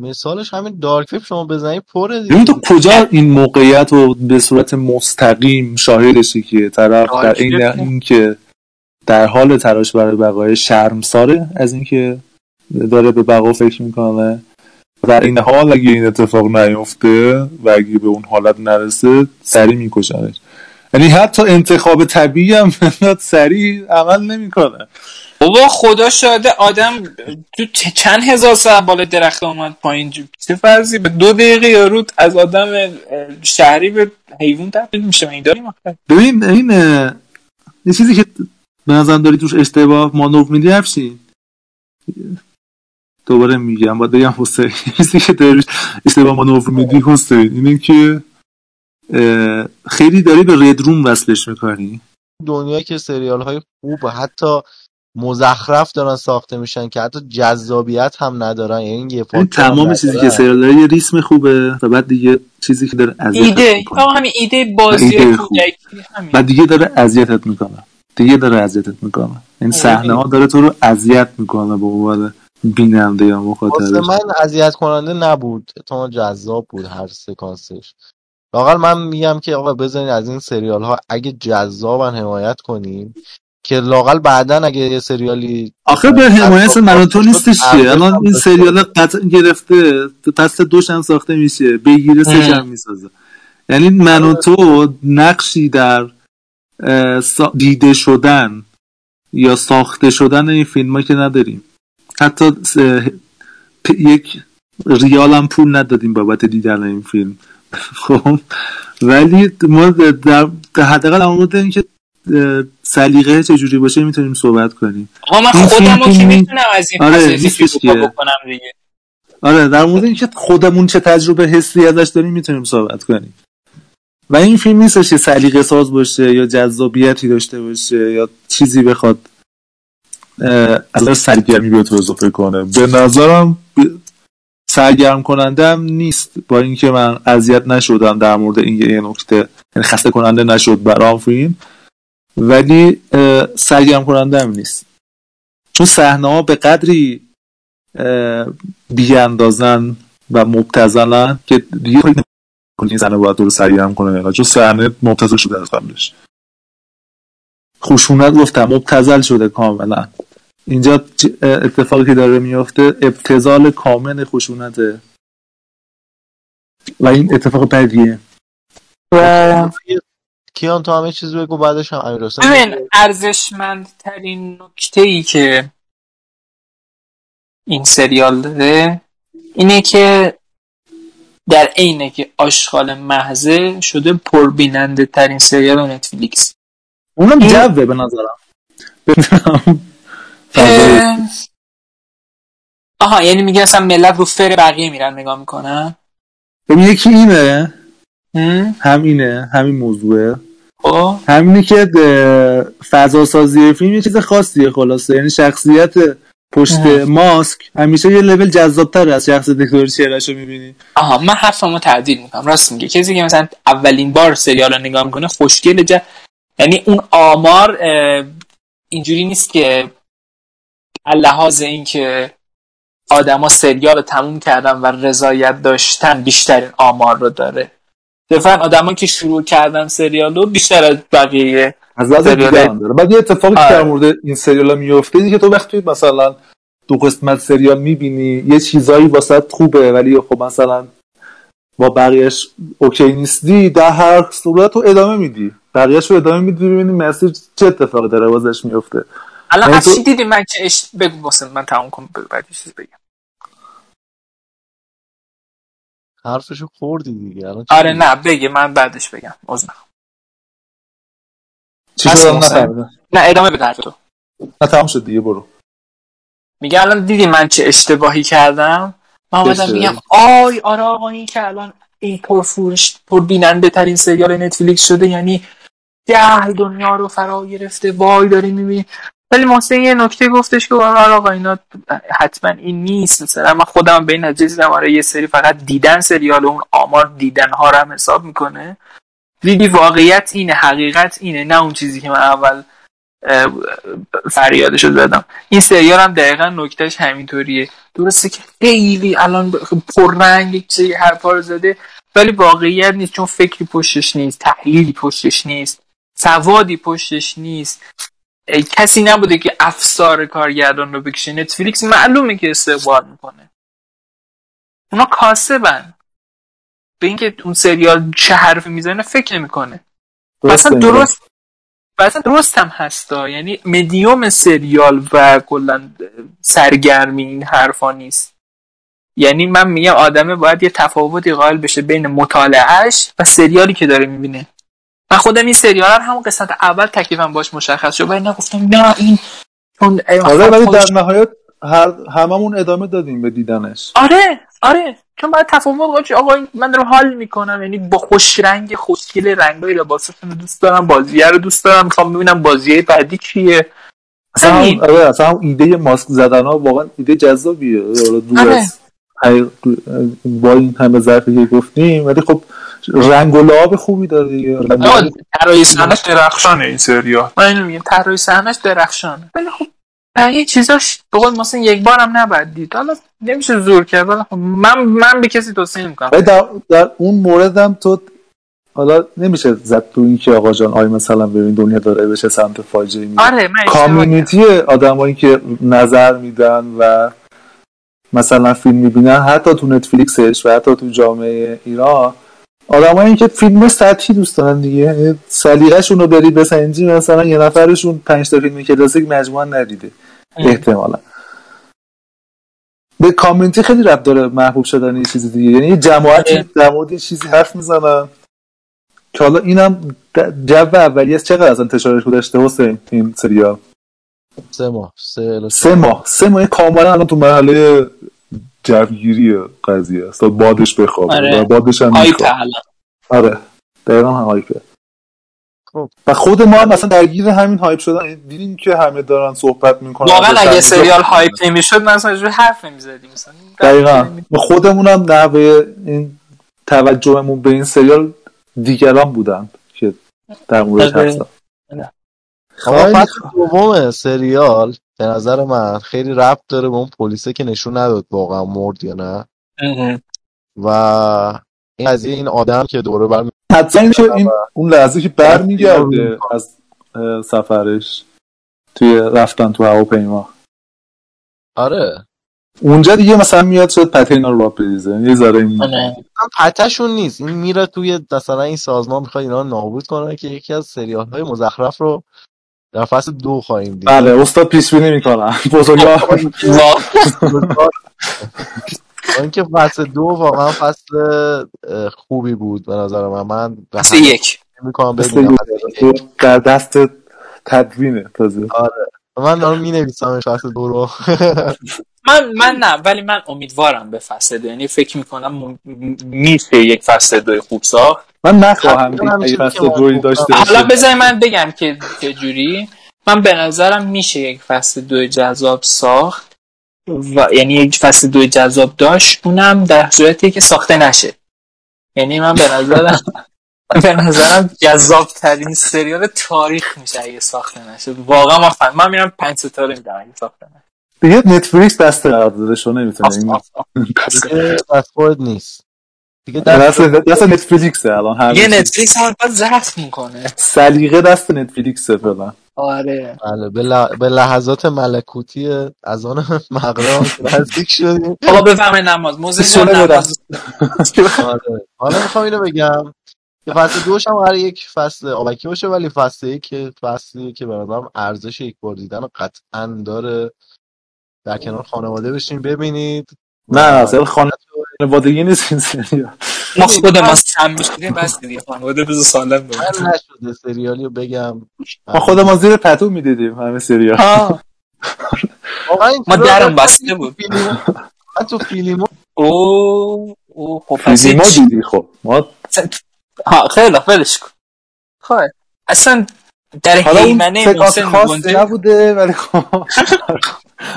Speaker 7: مثالش همین دارک ویب شما بزنید پره
Speaker 8: ببین
Speaker 7: دیگه
Speaker 8: تو کجا این موقعیت رو به صورت مستقیم شاهدشی که طرف در این اینکه در حال تلاش برای بقای شرمساره از اینکه داره به بقا فکر می‌کنه در این حال اگه این اتفاق نیفته و اگه به اون حالت نرسه سریع میکشنش. یعنی حتی انتخاب طبیعی هم سریع عمل نمی‌کنه.
Speaker 9: بابا خدا شاده آدم تو چند هزار ساعت بالا درخت اومد پایین جو- چه فرضی؟ به دو دقیقه یا رود از آدم شهری به حیوان تبدیل میشه. من این داریم
Speaker 8: ببین این یه چیزی که به نظرم داری توش اشتباه مانور میدی افشین. دوباره میگم باید بگم حسین. چیزی که داری اشتباه مانور میدی حسین. اینه که خیلی داری به رد روم وصلش می‌کنی.
Speaker 7: دنیایی که سریال های خوب و حتی مزخرف دارن ساخته میشن که حتی جذابیت هم ندارن. یعنی یه
Speaker 8: این تمام چیزی که سریال داره یه ریسم خوبه و بعد دیگه چیزی که داره اذیتت
Speaker 9: ایده. همین ایده بازی
Speaker 8: و دیگه داره اذیتت می‌کنه. دیگه داره اذیتت می‌کنه. این صحنه ها داره تو رو اذیت می‌کنه به عنوان بیننده یا مخاطب
Speaker 7: من اذیت کننده نبود. اتفاقا جذاب بود هر سکانسش. لاقل من میگم که آقا بزنین از این سریال ها اگه جذابن حمایت کنین. که لاقل بعدا اگه یه سریالی
Speaker 8: آخه به حمایت تو نیستش که الان این سریال قطع گرفته تو پس دوش هم ساخته میشه بگیره سش هم می‌سازه. یعنی من و تو نقشی در دیده شدن یا ساخته شدن این فیلم ها که نداریم. حتی یک ریال هم پول ندادیم بابت دیدن این فیلم. خب ولی ما در حداقل در مورد اینکه اه، سلیقه چجوری باشه می‌تونیم صحبت کنیم.
Speaker 9: آقا من خودم رو که می‌تونم از این
Speaker 8: آره،
Speaker 9: بکنم دیگه.
Speaker 8: آره در مورد اینکه خودمون چه تجربه حسی ازش داریم می‌تونیم صحبت کنیم. و این فیلم نیستش که سلیقه ساز باشه یا جذابیتی داشته باشه یا چیزی بخواد از سرگرمی به تو اضافه کنه. به نظرم سرگرم کننده هم نیست. با اینکه من اذیت نشدم در مورد این یه نکته یعنی خسته کننده نشد برام فیلم. ولی سرگرم کننده هم نیست. چون صحنه ها به قدری بیاندازن و مبتزلن که دیگه این زنه باید تو رو سرگرم کنه. چون صحنه مبتزل شده از قبلش. خشونت گفتم مبتزل شده کاملا. اینجا اتفاقی که داره میفته ابتزال کامل خشونته و این اتفاق بدیه.
Speaker 9: و
Speaker 7: کیان تو همه چیز بگو بعدش هم امیر حسین
Speaker 9: ببین ارزشمندترین نکته ای که این سریال داره اینه که در عینه که آشغال محضه شده پربیننده ترین سریال نتفلیکس.
Speaker 8: اونم
Speaker 9: این-
Speaker 8: جوه به نظرم.
Speaker 9: آها یعنی میگه اصلا ملت رو فر بقیه میرن نگاه می‌کنن؟
Speaker 8: ببین یکی اینه.
Speaker 9: هم؟
Speaker 8: اینه همین موضوعه. همینی که فضا سازی فیلم یه چیز خاصیه خلاصه. یعنی شخصیت پشت
Speaker 9: اه.
Speaker 8: ماسک همیشه یه لول جذابتر از شخص دکتر چهرش رو می‌بینی.
Speaker 9: آها من حرفمو تعدیل می‌کنم. راست میگه کسی که مثلا اولین بار سریال رو نگاه می‌کنه خوشگل جا... یعنی اون آمار اینجوری نیست که لحاظ اینکه آدما سریال رو تموم کردن و رضایت داشتن بیشترین آمار رو داره. صرفا آدما که شروع کردن سریال رو بیشتر از بقیه
Speaker 8: از لحاظ داره. بعد یه اتفاقی که
Speaker 9: آره.
Speaker 8: در مورد این سریال میفته اینه که تو وقتی مثلا دو قسمت سریال می‌بینی یه چیزایی واسط خوبه ولی خب مثلا با بقیهش اوکی نیستی در هر صورت تو ادامه میدی. بقیهش رو ادامه میدی ببینی مسیر چه اتفاقی داره واسش میفته
Speaker 9: الان
Speaker 8: یعنی
Speaker 9: از
Speaker 8: تو-
Speaker 9: چی دیدی من که اش... بگو واسه من تموم کنم بعد چیز بگم.
Speaker 7: حرفشو خوردی دیگه الان
Speaker 9: آره؟ نه بگه من بعدش بگم عذر.
Speaker 8: چی
Speaker 9: محسن؟
Speaker 8: نفهمیدم
Speaker 9: نه ادامه بده تو
Speaker 8: نه تمام شد دیگه برو
Speaker 9: میگه الان دیدی من چه اشتباهی کردم من اومدم. میگم آی آره آقا این که الان این پرفروش پربیننده ترین سریال نتفلیکس شده یعنی ده دنیا رو فرا گرفته وای داری می‌بینی ولی محسن یه نکته گفتش که آره آقا اینا حتما این نیست. مثلا من خودم به این نتیجه آره یه سری فقط دیدن سریال اون آمار دیدن ها رو هم حساب می‌کنه. دیدی واقعیت اینه حقیقت اینه نه اون چیزی که من اول فریادش رو زدم. این سریال هم دقیقا نکتهش همینطوریه. درسته که خیلی الان پررنگ یک چیزی حرفا رو زده ولی واقعیت نیست چون فکری پشتش نیست تحلیلی پشتش نیست سوادی پشتش نیست. کسی نبوده که افسار کارگردان رو بکشه نتفلیکس معلومه که استقبال می‌کنه. اونا کاسبن. به اینکه اون سریال چه حرفی می‌زنه فکر نمی‌کنه. مثلا درست و اصلا درست هم هستا یعنی مدیوم سریال و کلا سرگرمی این حرفا نیست. یعنی من میگم آدمه باید یه تفاوتی قائل بشه بین مطالعهش و سریالی که داره می‌بینه. من خودم این سریال هم همون قسمت اول تکلیفم باش مشخص شد ولی نگفتم نه این چون
Speaker 8: آره ولی در نهایت هر هممون ادامه دادیم به دیدنش
Speaker 9: آره آره چون باید تفاوت شی. آقا من دارم حال می‌کنم یعنی با خوش رنگ خوشگل رنگای لباسشون رو دوست دارم بازیه رو دوست دارم می‌خوام ببینم بازیه بعدی چیه
Speaker 8: اصلا. هم, آره اصلا هم ایده ماسک زدن ها واقعا ایده جذابیه دور
Speaker 9: آره.
Speaker 8: از با این همه ظرفی که گفتیم ولی خب رنگ و لعاب خوبی داره دیگه.
Speaker 9: طراحی صحنه‌اش درخشانه این سریال من اینو میگم طراحی صحنه‌اش درخشانه. ولی خب بقیه چیزاش به قول مثلا یک بار هم نباید دید. حالا نمیشه زور کرد ولی خب من من به کسی توصیه نمی‌کنم.
Speaker 8: در, در اون موردم تو حالا نمیشه زد تو این که آقا جان آی مثلا ببین دنیا داره بشه سمت فاجعه میره.
Speaker 9: آره.
Speaker 8: کامیونیتی آدمایی که نظر میدن و مثلا فیلم می‌بینن حتی تو نتفلیکسش و حتی تو جامعه ایران آدمایی که فیلم سطحی دوست دارن دیگه. یعنی سلیقه‌شون رو بری بسنجی مثلا یه نفرشون پنج تا فیلم کلاسیک مجموعا ندیده. احتمالا. به کامیونیتی خیلی رب داره محبوب شدن این چیزی دیگه. یعنی یه جماعتی در مورد یه چیزی حرف می‌زنن. که حالا اینم جو اولیه است چقدر از انتشارش داشته حسین این سریال؟
Speaker 7: سه ماه. سه
Speaker 8: ماه. سه ماه. کاملا الان تو مرحله جوگیری قضیه است. تا بادش بخوابه.
Speaker 9: آره.
Speaker 8: و بادش هم آره. دقیقا هم هایپه
Speaker 7: خب.
Speaker 8: و خود ما هم مثلا درگیر همین هایپ شدن. دیدیم که همه دارن صحبت می‌کنن.
Speaker 9: واقعا اگه سریال هایپ نمی‌شد من اصلا اینجوری حرف نمی‌زدیم. مثلا
Speaker 8: دقیقا و خودمون هم نحوه این توجهمون به این سریال دیگران بودن که در موردش
Speaker 9: آره.
Speaker 8: حرف زدن.
Speaker 7: اما
Speaker 8: خیلی
Speaker 7: فصل دوم سریال. به نظر من خیلی ربط داره به اون پلیسه که نشون نداد واقعا مرد یا نه. و این قضیه این آدم که دوره بر
Speaker 8: حتما این که این اون لحظه که برمیگرده از سفرش توی رفتن تو هواپیما.
Speaker 7: آره.
Speaker 8: اونجا دیگه مثلا میاد شد پتینا رو را بریزه. یه ذره این
Speaker 7: من پتشون نیست. این میره توی مثلا این سازمان می‌خواد اینا رو نابود کنه که یکی از سریال های مزخرف رو در فصل دو خواهیم دید.
Speaker 8: بله استاد پیش بینی می‌کنم. بزرگوار.
Speaker 7: با اینکه فصل دو واقعا فصل خوبی بود به نظر من. من
Speaker 9: فصل یک.
Speaker 7: می‌کنم
Speaker 8: در دست تدوینه تازه.
Speaker 7: آره. من دارم می نویسم فصل دو رو.
Speaker 9: من من نه ولی من امیدوارم به فصل دو یعنی فکر می‌کنم میشه یک فصل دو خوب ساخت.
Speaker 8: من نخواهم
Speaker 9: خب،
Speaker 8: دید فصل دوی داشته
Speaker 9: حالا
Speaker 8: باشه
Speaker 9: بذاری من بگم که چه جوری من به نظرم میشه یک فصل دو جذاب ساخت و یعنی یک فصل دو جذاب داشت اونم در صورتی که ساخته نشه. یعنی من به نظرم به نظرم جذاب ترین سریال تاریخ میشه اگه ساخته نشه. واقعا من فهم. من میرم پنج ستاره میدم اگه ساخته نشه.
Speaker 8: دیگه نتفلیکس داده شو نمی‌تونه
Speaker 7: دست خود نیست. دیگه
Speaker 8: دست دست نتفلیکسه الان همه
Speaker 9: یه. نتفلیکس هم باید زخم می‌کنه.
Speaker 8: سلیقه دست نتفلیکسه فعلا.
Speaker 9: آره.
Speaker 7: بله به, لحظات ملکوتی از آن مغرب نزدیک شدیم.
Speaker 9: آقا بفهم نماز. موزه. نماز.
Speaker 7: آره. حالا می‌خوام اینو بگم. که فصل دوش هم قرار یک فصل آبکی باشه ولی فصل یک که فصلی که به نظرم ارزش یک بار دیدن رو قطعا داره. در کنار خانواده بشین ببینید.
Speaker 8: نه اصلا خانوادگی نیست این سریال
Speaker 9: ما خود ما سم میشیدیم بس دیگه خانواده بزو سالم بود.
Speaker 7: من نشده سریالی رو بگم.
Speaker 8: ما خود ما زیر پتو می‌دیدیم همه سریال.
Speaker 9: ما درم بسته بود.
Speaker 7: من تو فیلم
Speaker 9: او او خب هیچ.
Speaker 8: دیدی خب. ما
Speaker 9: ها خیلی ولش کن. خب. اصلا در حیمنه
Speaker 8: سکانس
Speaker 9: محسن
Speaker 8: خاص نبوده ولی خب.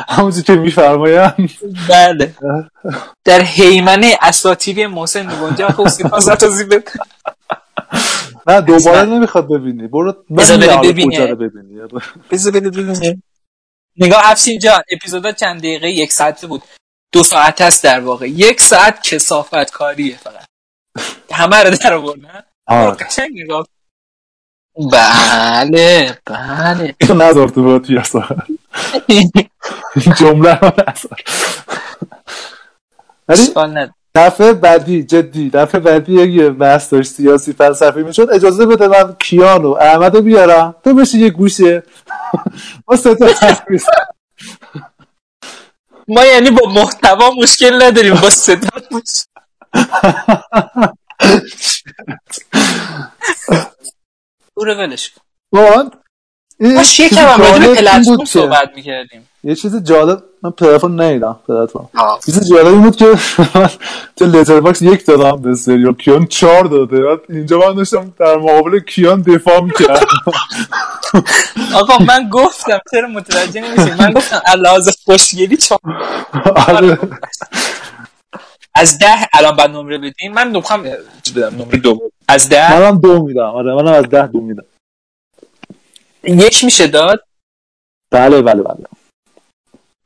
Speaker 8: همونجور که میفرمایم
Speaker 9: بله. در حیمنه اساطیری محسن گنجه خب سپاس توضیح بده
Speaker 8: نه دوباره نمی‌خواد ببینی. برو
Speaker 9: بذار
Speaker 8: رو ببینی.
Speaker 9: بذار بده ببینه نگاه افشین جان اپیزودا چند دقیقه؟ یک ساعته بود. دو ساعت است در واقع. یک ساعت کسافت کاریه فقط. همه رو در آورد نه
Speaker 8: آره.
Speaker 9: قشنگ نگاه بله بله.
Speaker 8: نذار تو برات پیاسا این جمله رو
Speaker 9: نداره.
Speaker 8: دفعه بعدی جدی دفعه بعدی اگه بحث داشت سیاسی فلسفی می‌شد. اجازه بده من کیان و احمد رو بیارم. تو بشی یه گوشه. ما ستا.
Speaker 9: ما یعنی با محتوا مشکل نداریم با صدا مشکل او رو ولش کن.
Speaker 8: این
Speaker 9: باش یکم هم راجع
Speaker 8: جالب این
Speaker 9: پلتفرم صحبت می‌کردیم.
Speaker 8: یه چیز جالب من پلتفرم نیدم پلتفرم چیز جالبی بود که تو لتر باکس یک دادم به سریال کیان چهار داده. اینجا من داشتم در مقابل کیان دفاع می‌کردم.
Speaker 9: آقا من گفتم چرا متوجه نمیشی؟ من گفتم علاوه خوشگلی چهار
Speaker 8: آره.
Speaker 9: از ده الان بعد نمره بدین من می‌خوام بدم نمره دو. از ده
Speaker 8: منم دو میدم آره منم از ده دو میدم.
Speaker 9: یک میشه داد؟
Speaker 8: بله بله بله.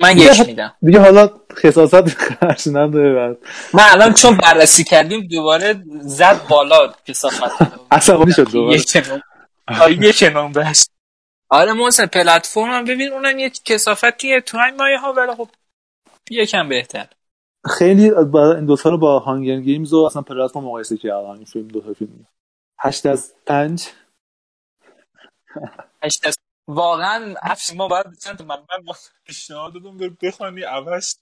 Speaker 9: من یک میدم.
Speaker 8: دیگه حالا خصاصت خرش نداره بعد.
Speaker 9: من الان چون بررسی کردیم دوباره زد بالا کسافت
Speaker 8: عصبانی شد دوباره.
Speaker 9: یک نمره. آره، محسن پلتفرم هم ببین اونم یک کسافتیه تو همین مایه ها ولی خب یکم بهتر.
Speaker 8: خیلی این دوتا رو با هانگر گیمز و اصلا پلتفرم مقایسه کردم. این فیلم دوتا فیلم. هشت از پنج.
Speaker 9: هشت از واقعا افش ما باید چند تا من من پیشنهاد دادم بر بخوانی عوض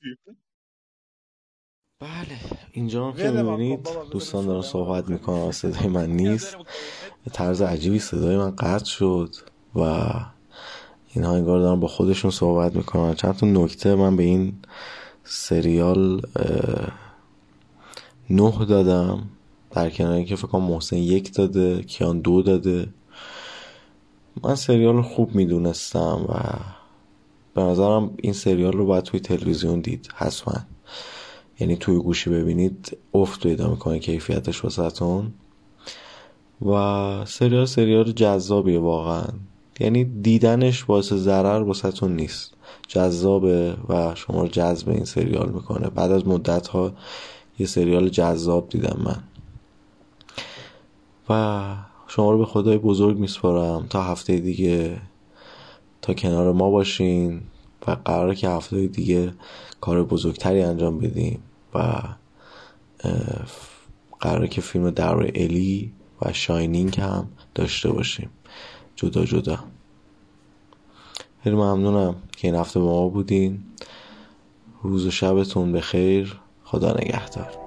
Speaker 6: بله. اینجا هم که
Speaker 9: ولم کن
Speaker 6: می‌بینید
Speaker 9: بذار
Speaker 6: دوستان دارن صحبت می‌کنن و صدای من نیست. به طرز عجیبی صدای من قطع شد و اینها انگار دارن با خودشون صحبت می‌کنن. چند تا نکته من به این سریال نه دادم در کنار اینکه فکر کنم محسن یک داده کیان دو داده. من سریال خوب می‌دونستم و به نظرم این سریال رو باید توی تلویزیون دید حتما. یعنی توی گوشی ببینید افت پیدا می‌کنه کیفیتش واسهتون. و سریال سریال جذابیه واقعا. یعنی دیدنش باعث ضرر واسهتون نیست. جذابه و شما رو جذب این سریال می‌کنه. بعد از مدت ها یه سریال جذاب دیدم من. و شما رو به خدای بزرگ میسپارم. تا هفته دیگه. تا کنار ما باشین و قراره که هفته دیگه کار بزرگتری انجام بدیم و قراره که فیلم در الی و شاینینگ هم داشته باشیم. جدا جدا. خیلی ممنونم که این هفته با ما بودین. روز و شبتون بخیر. خدا نگهدار.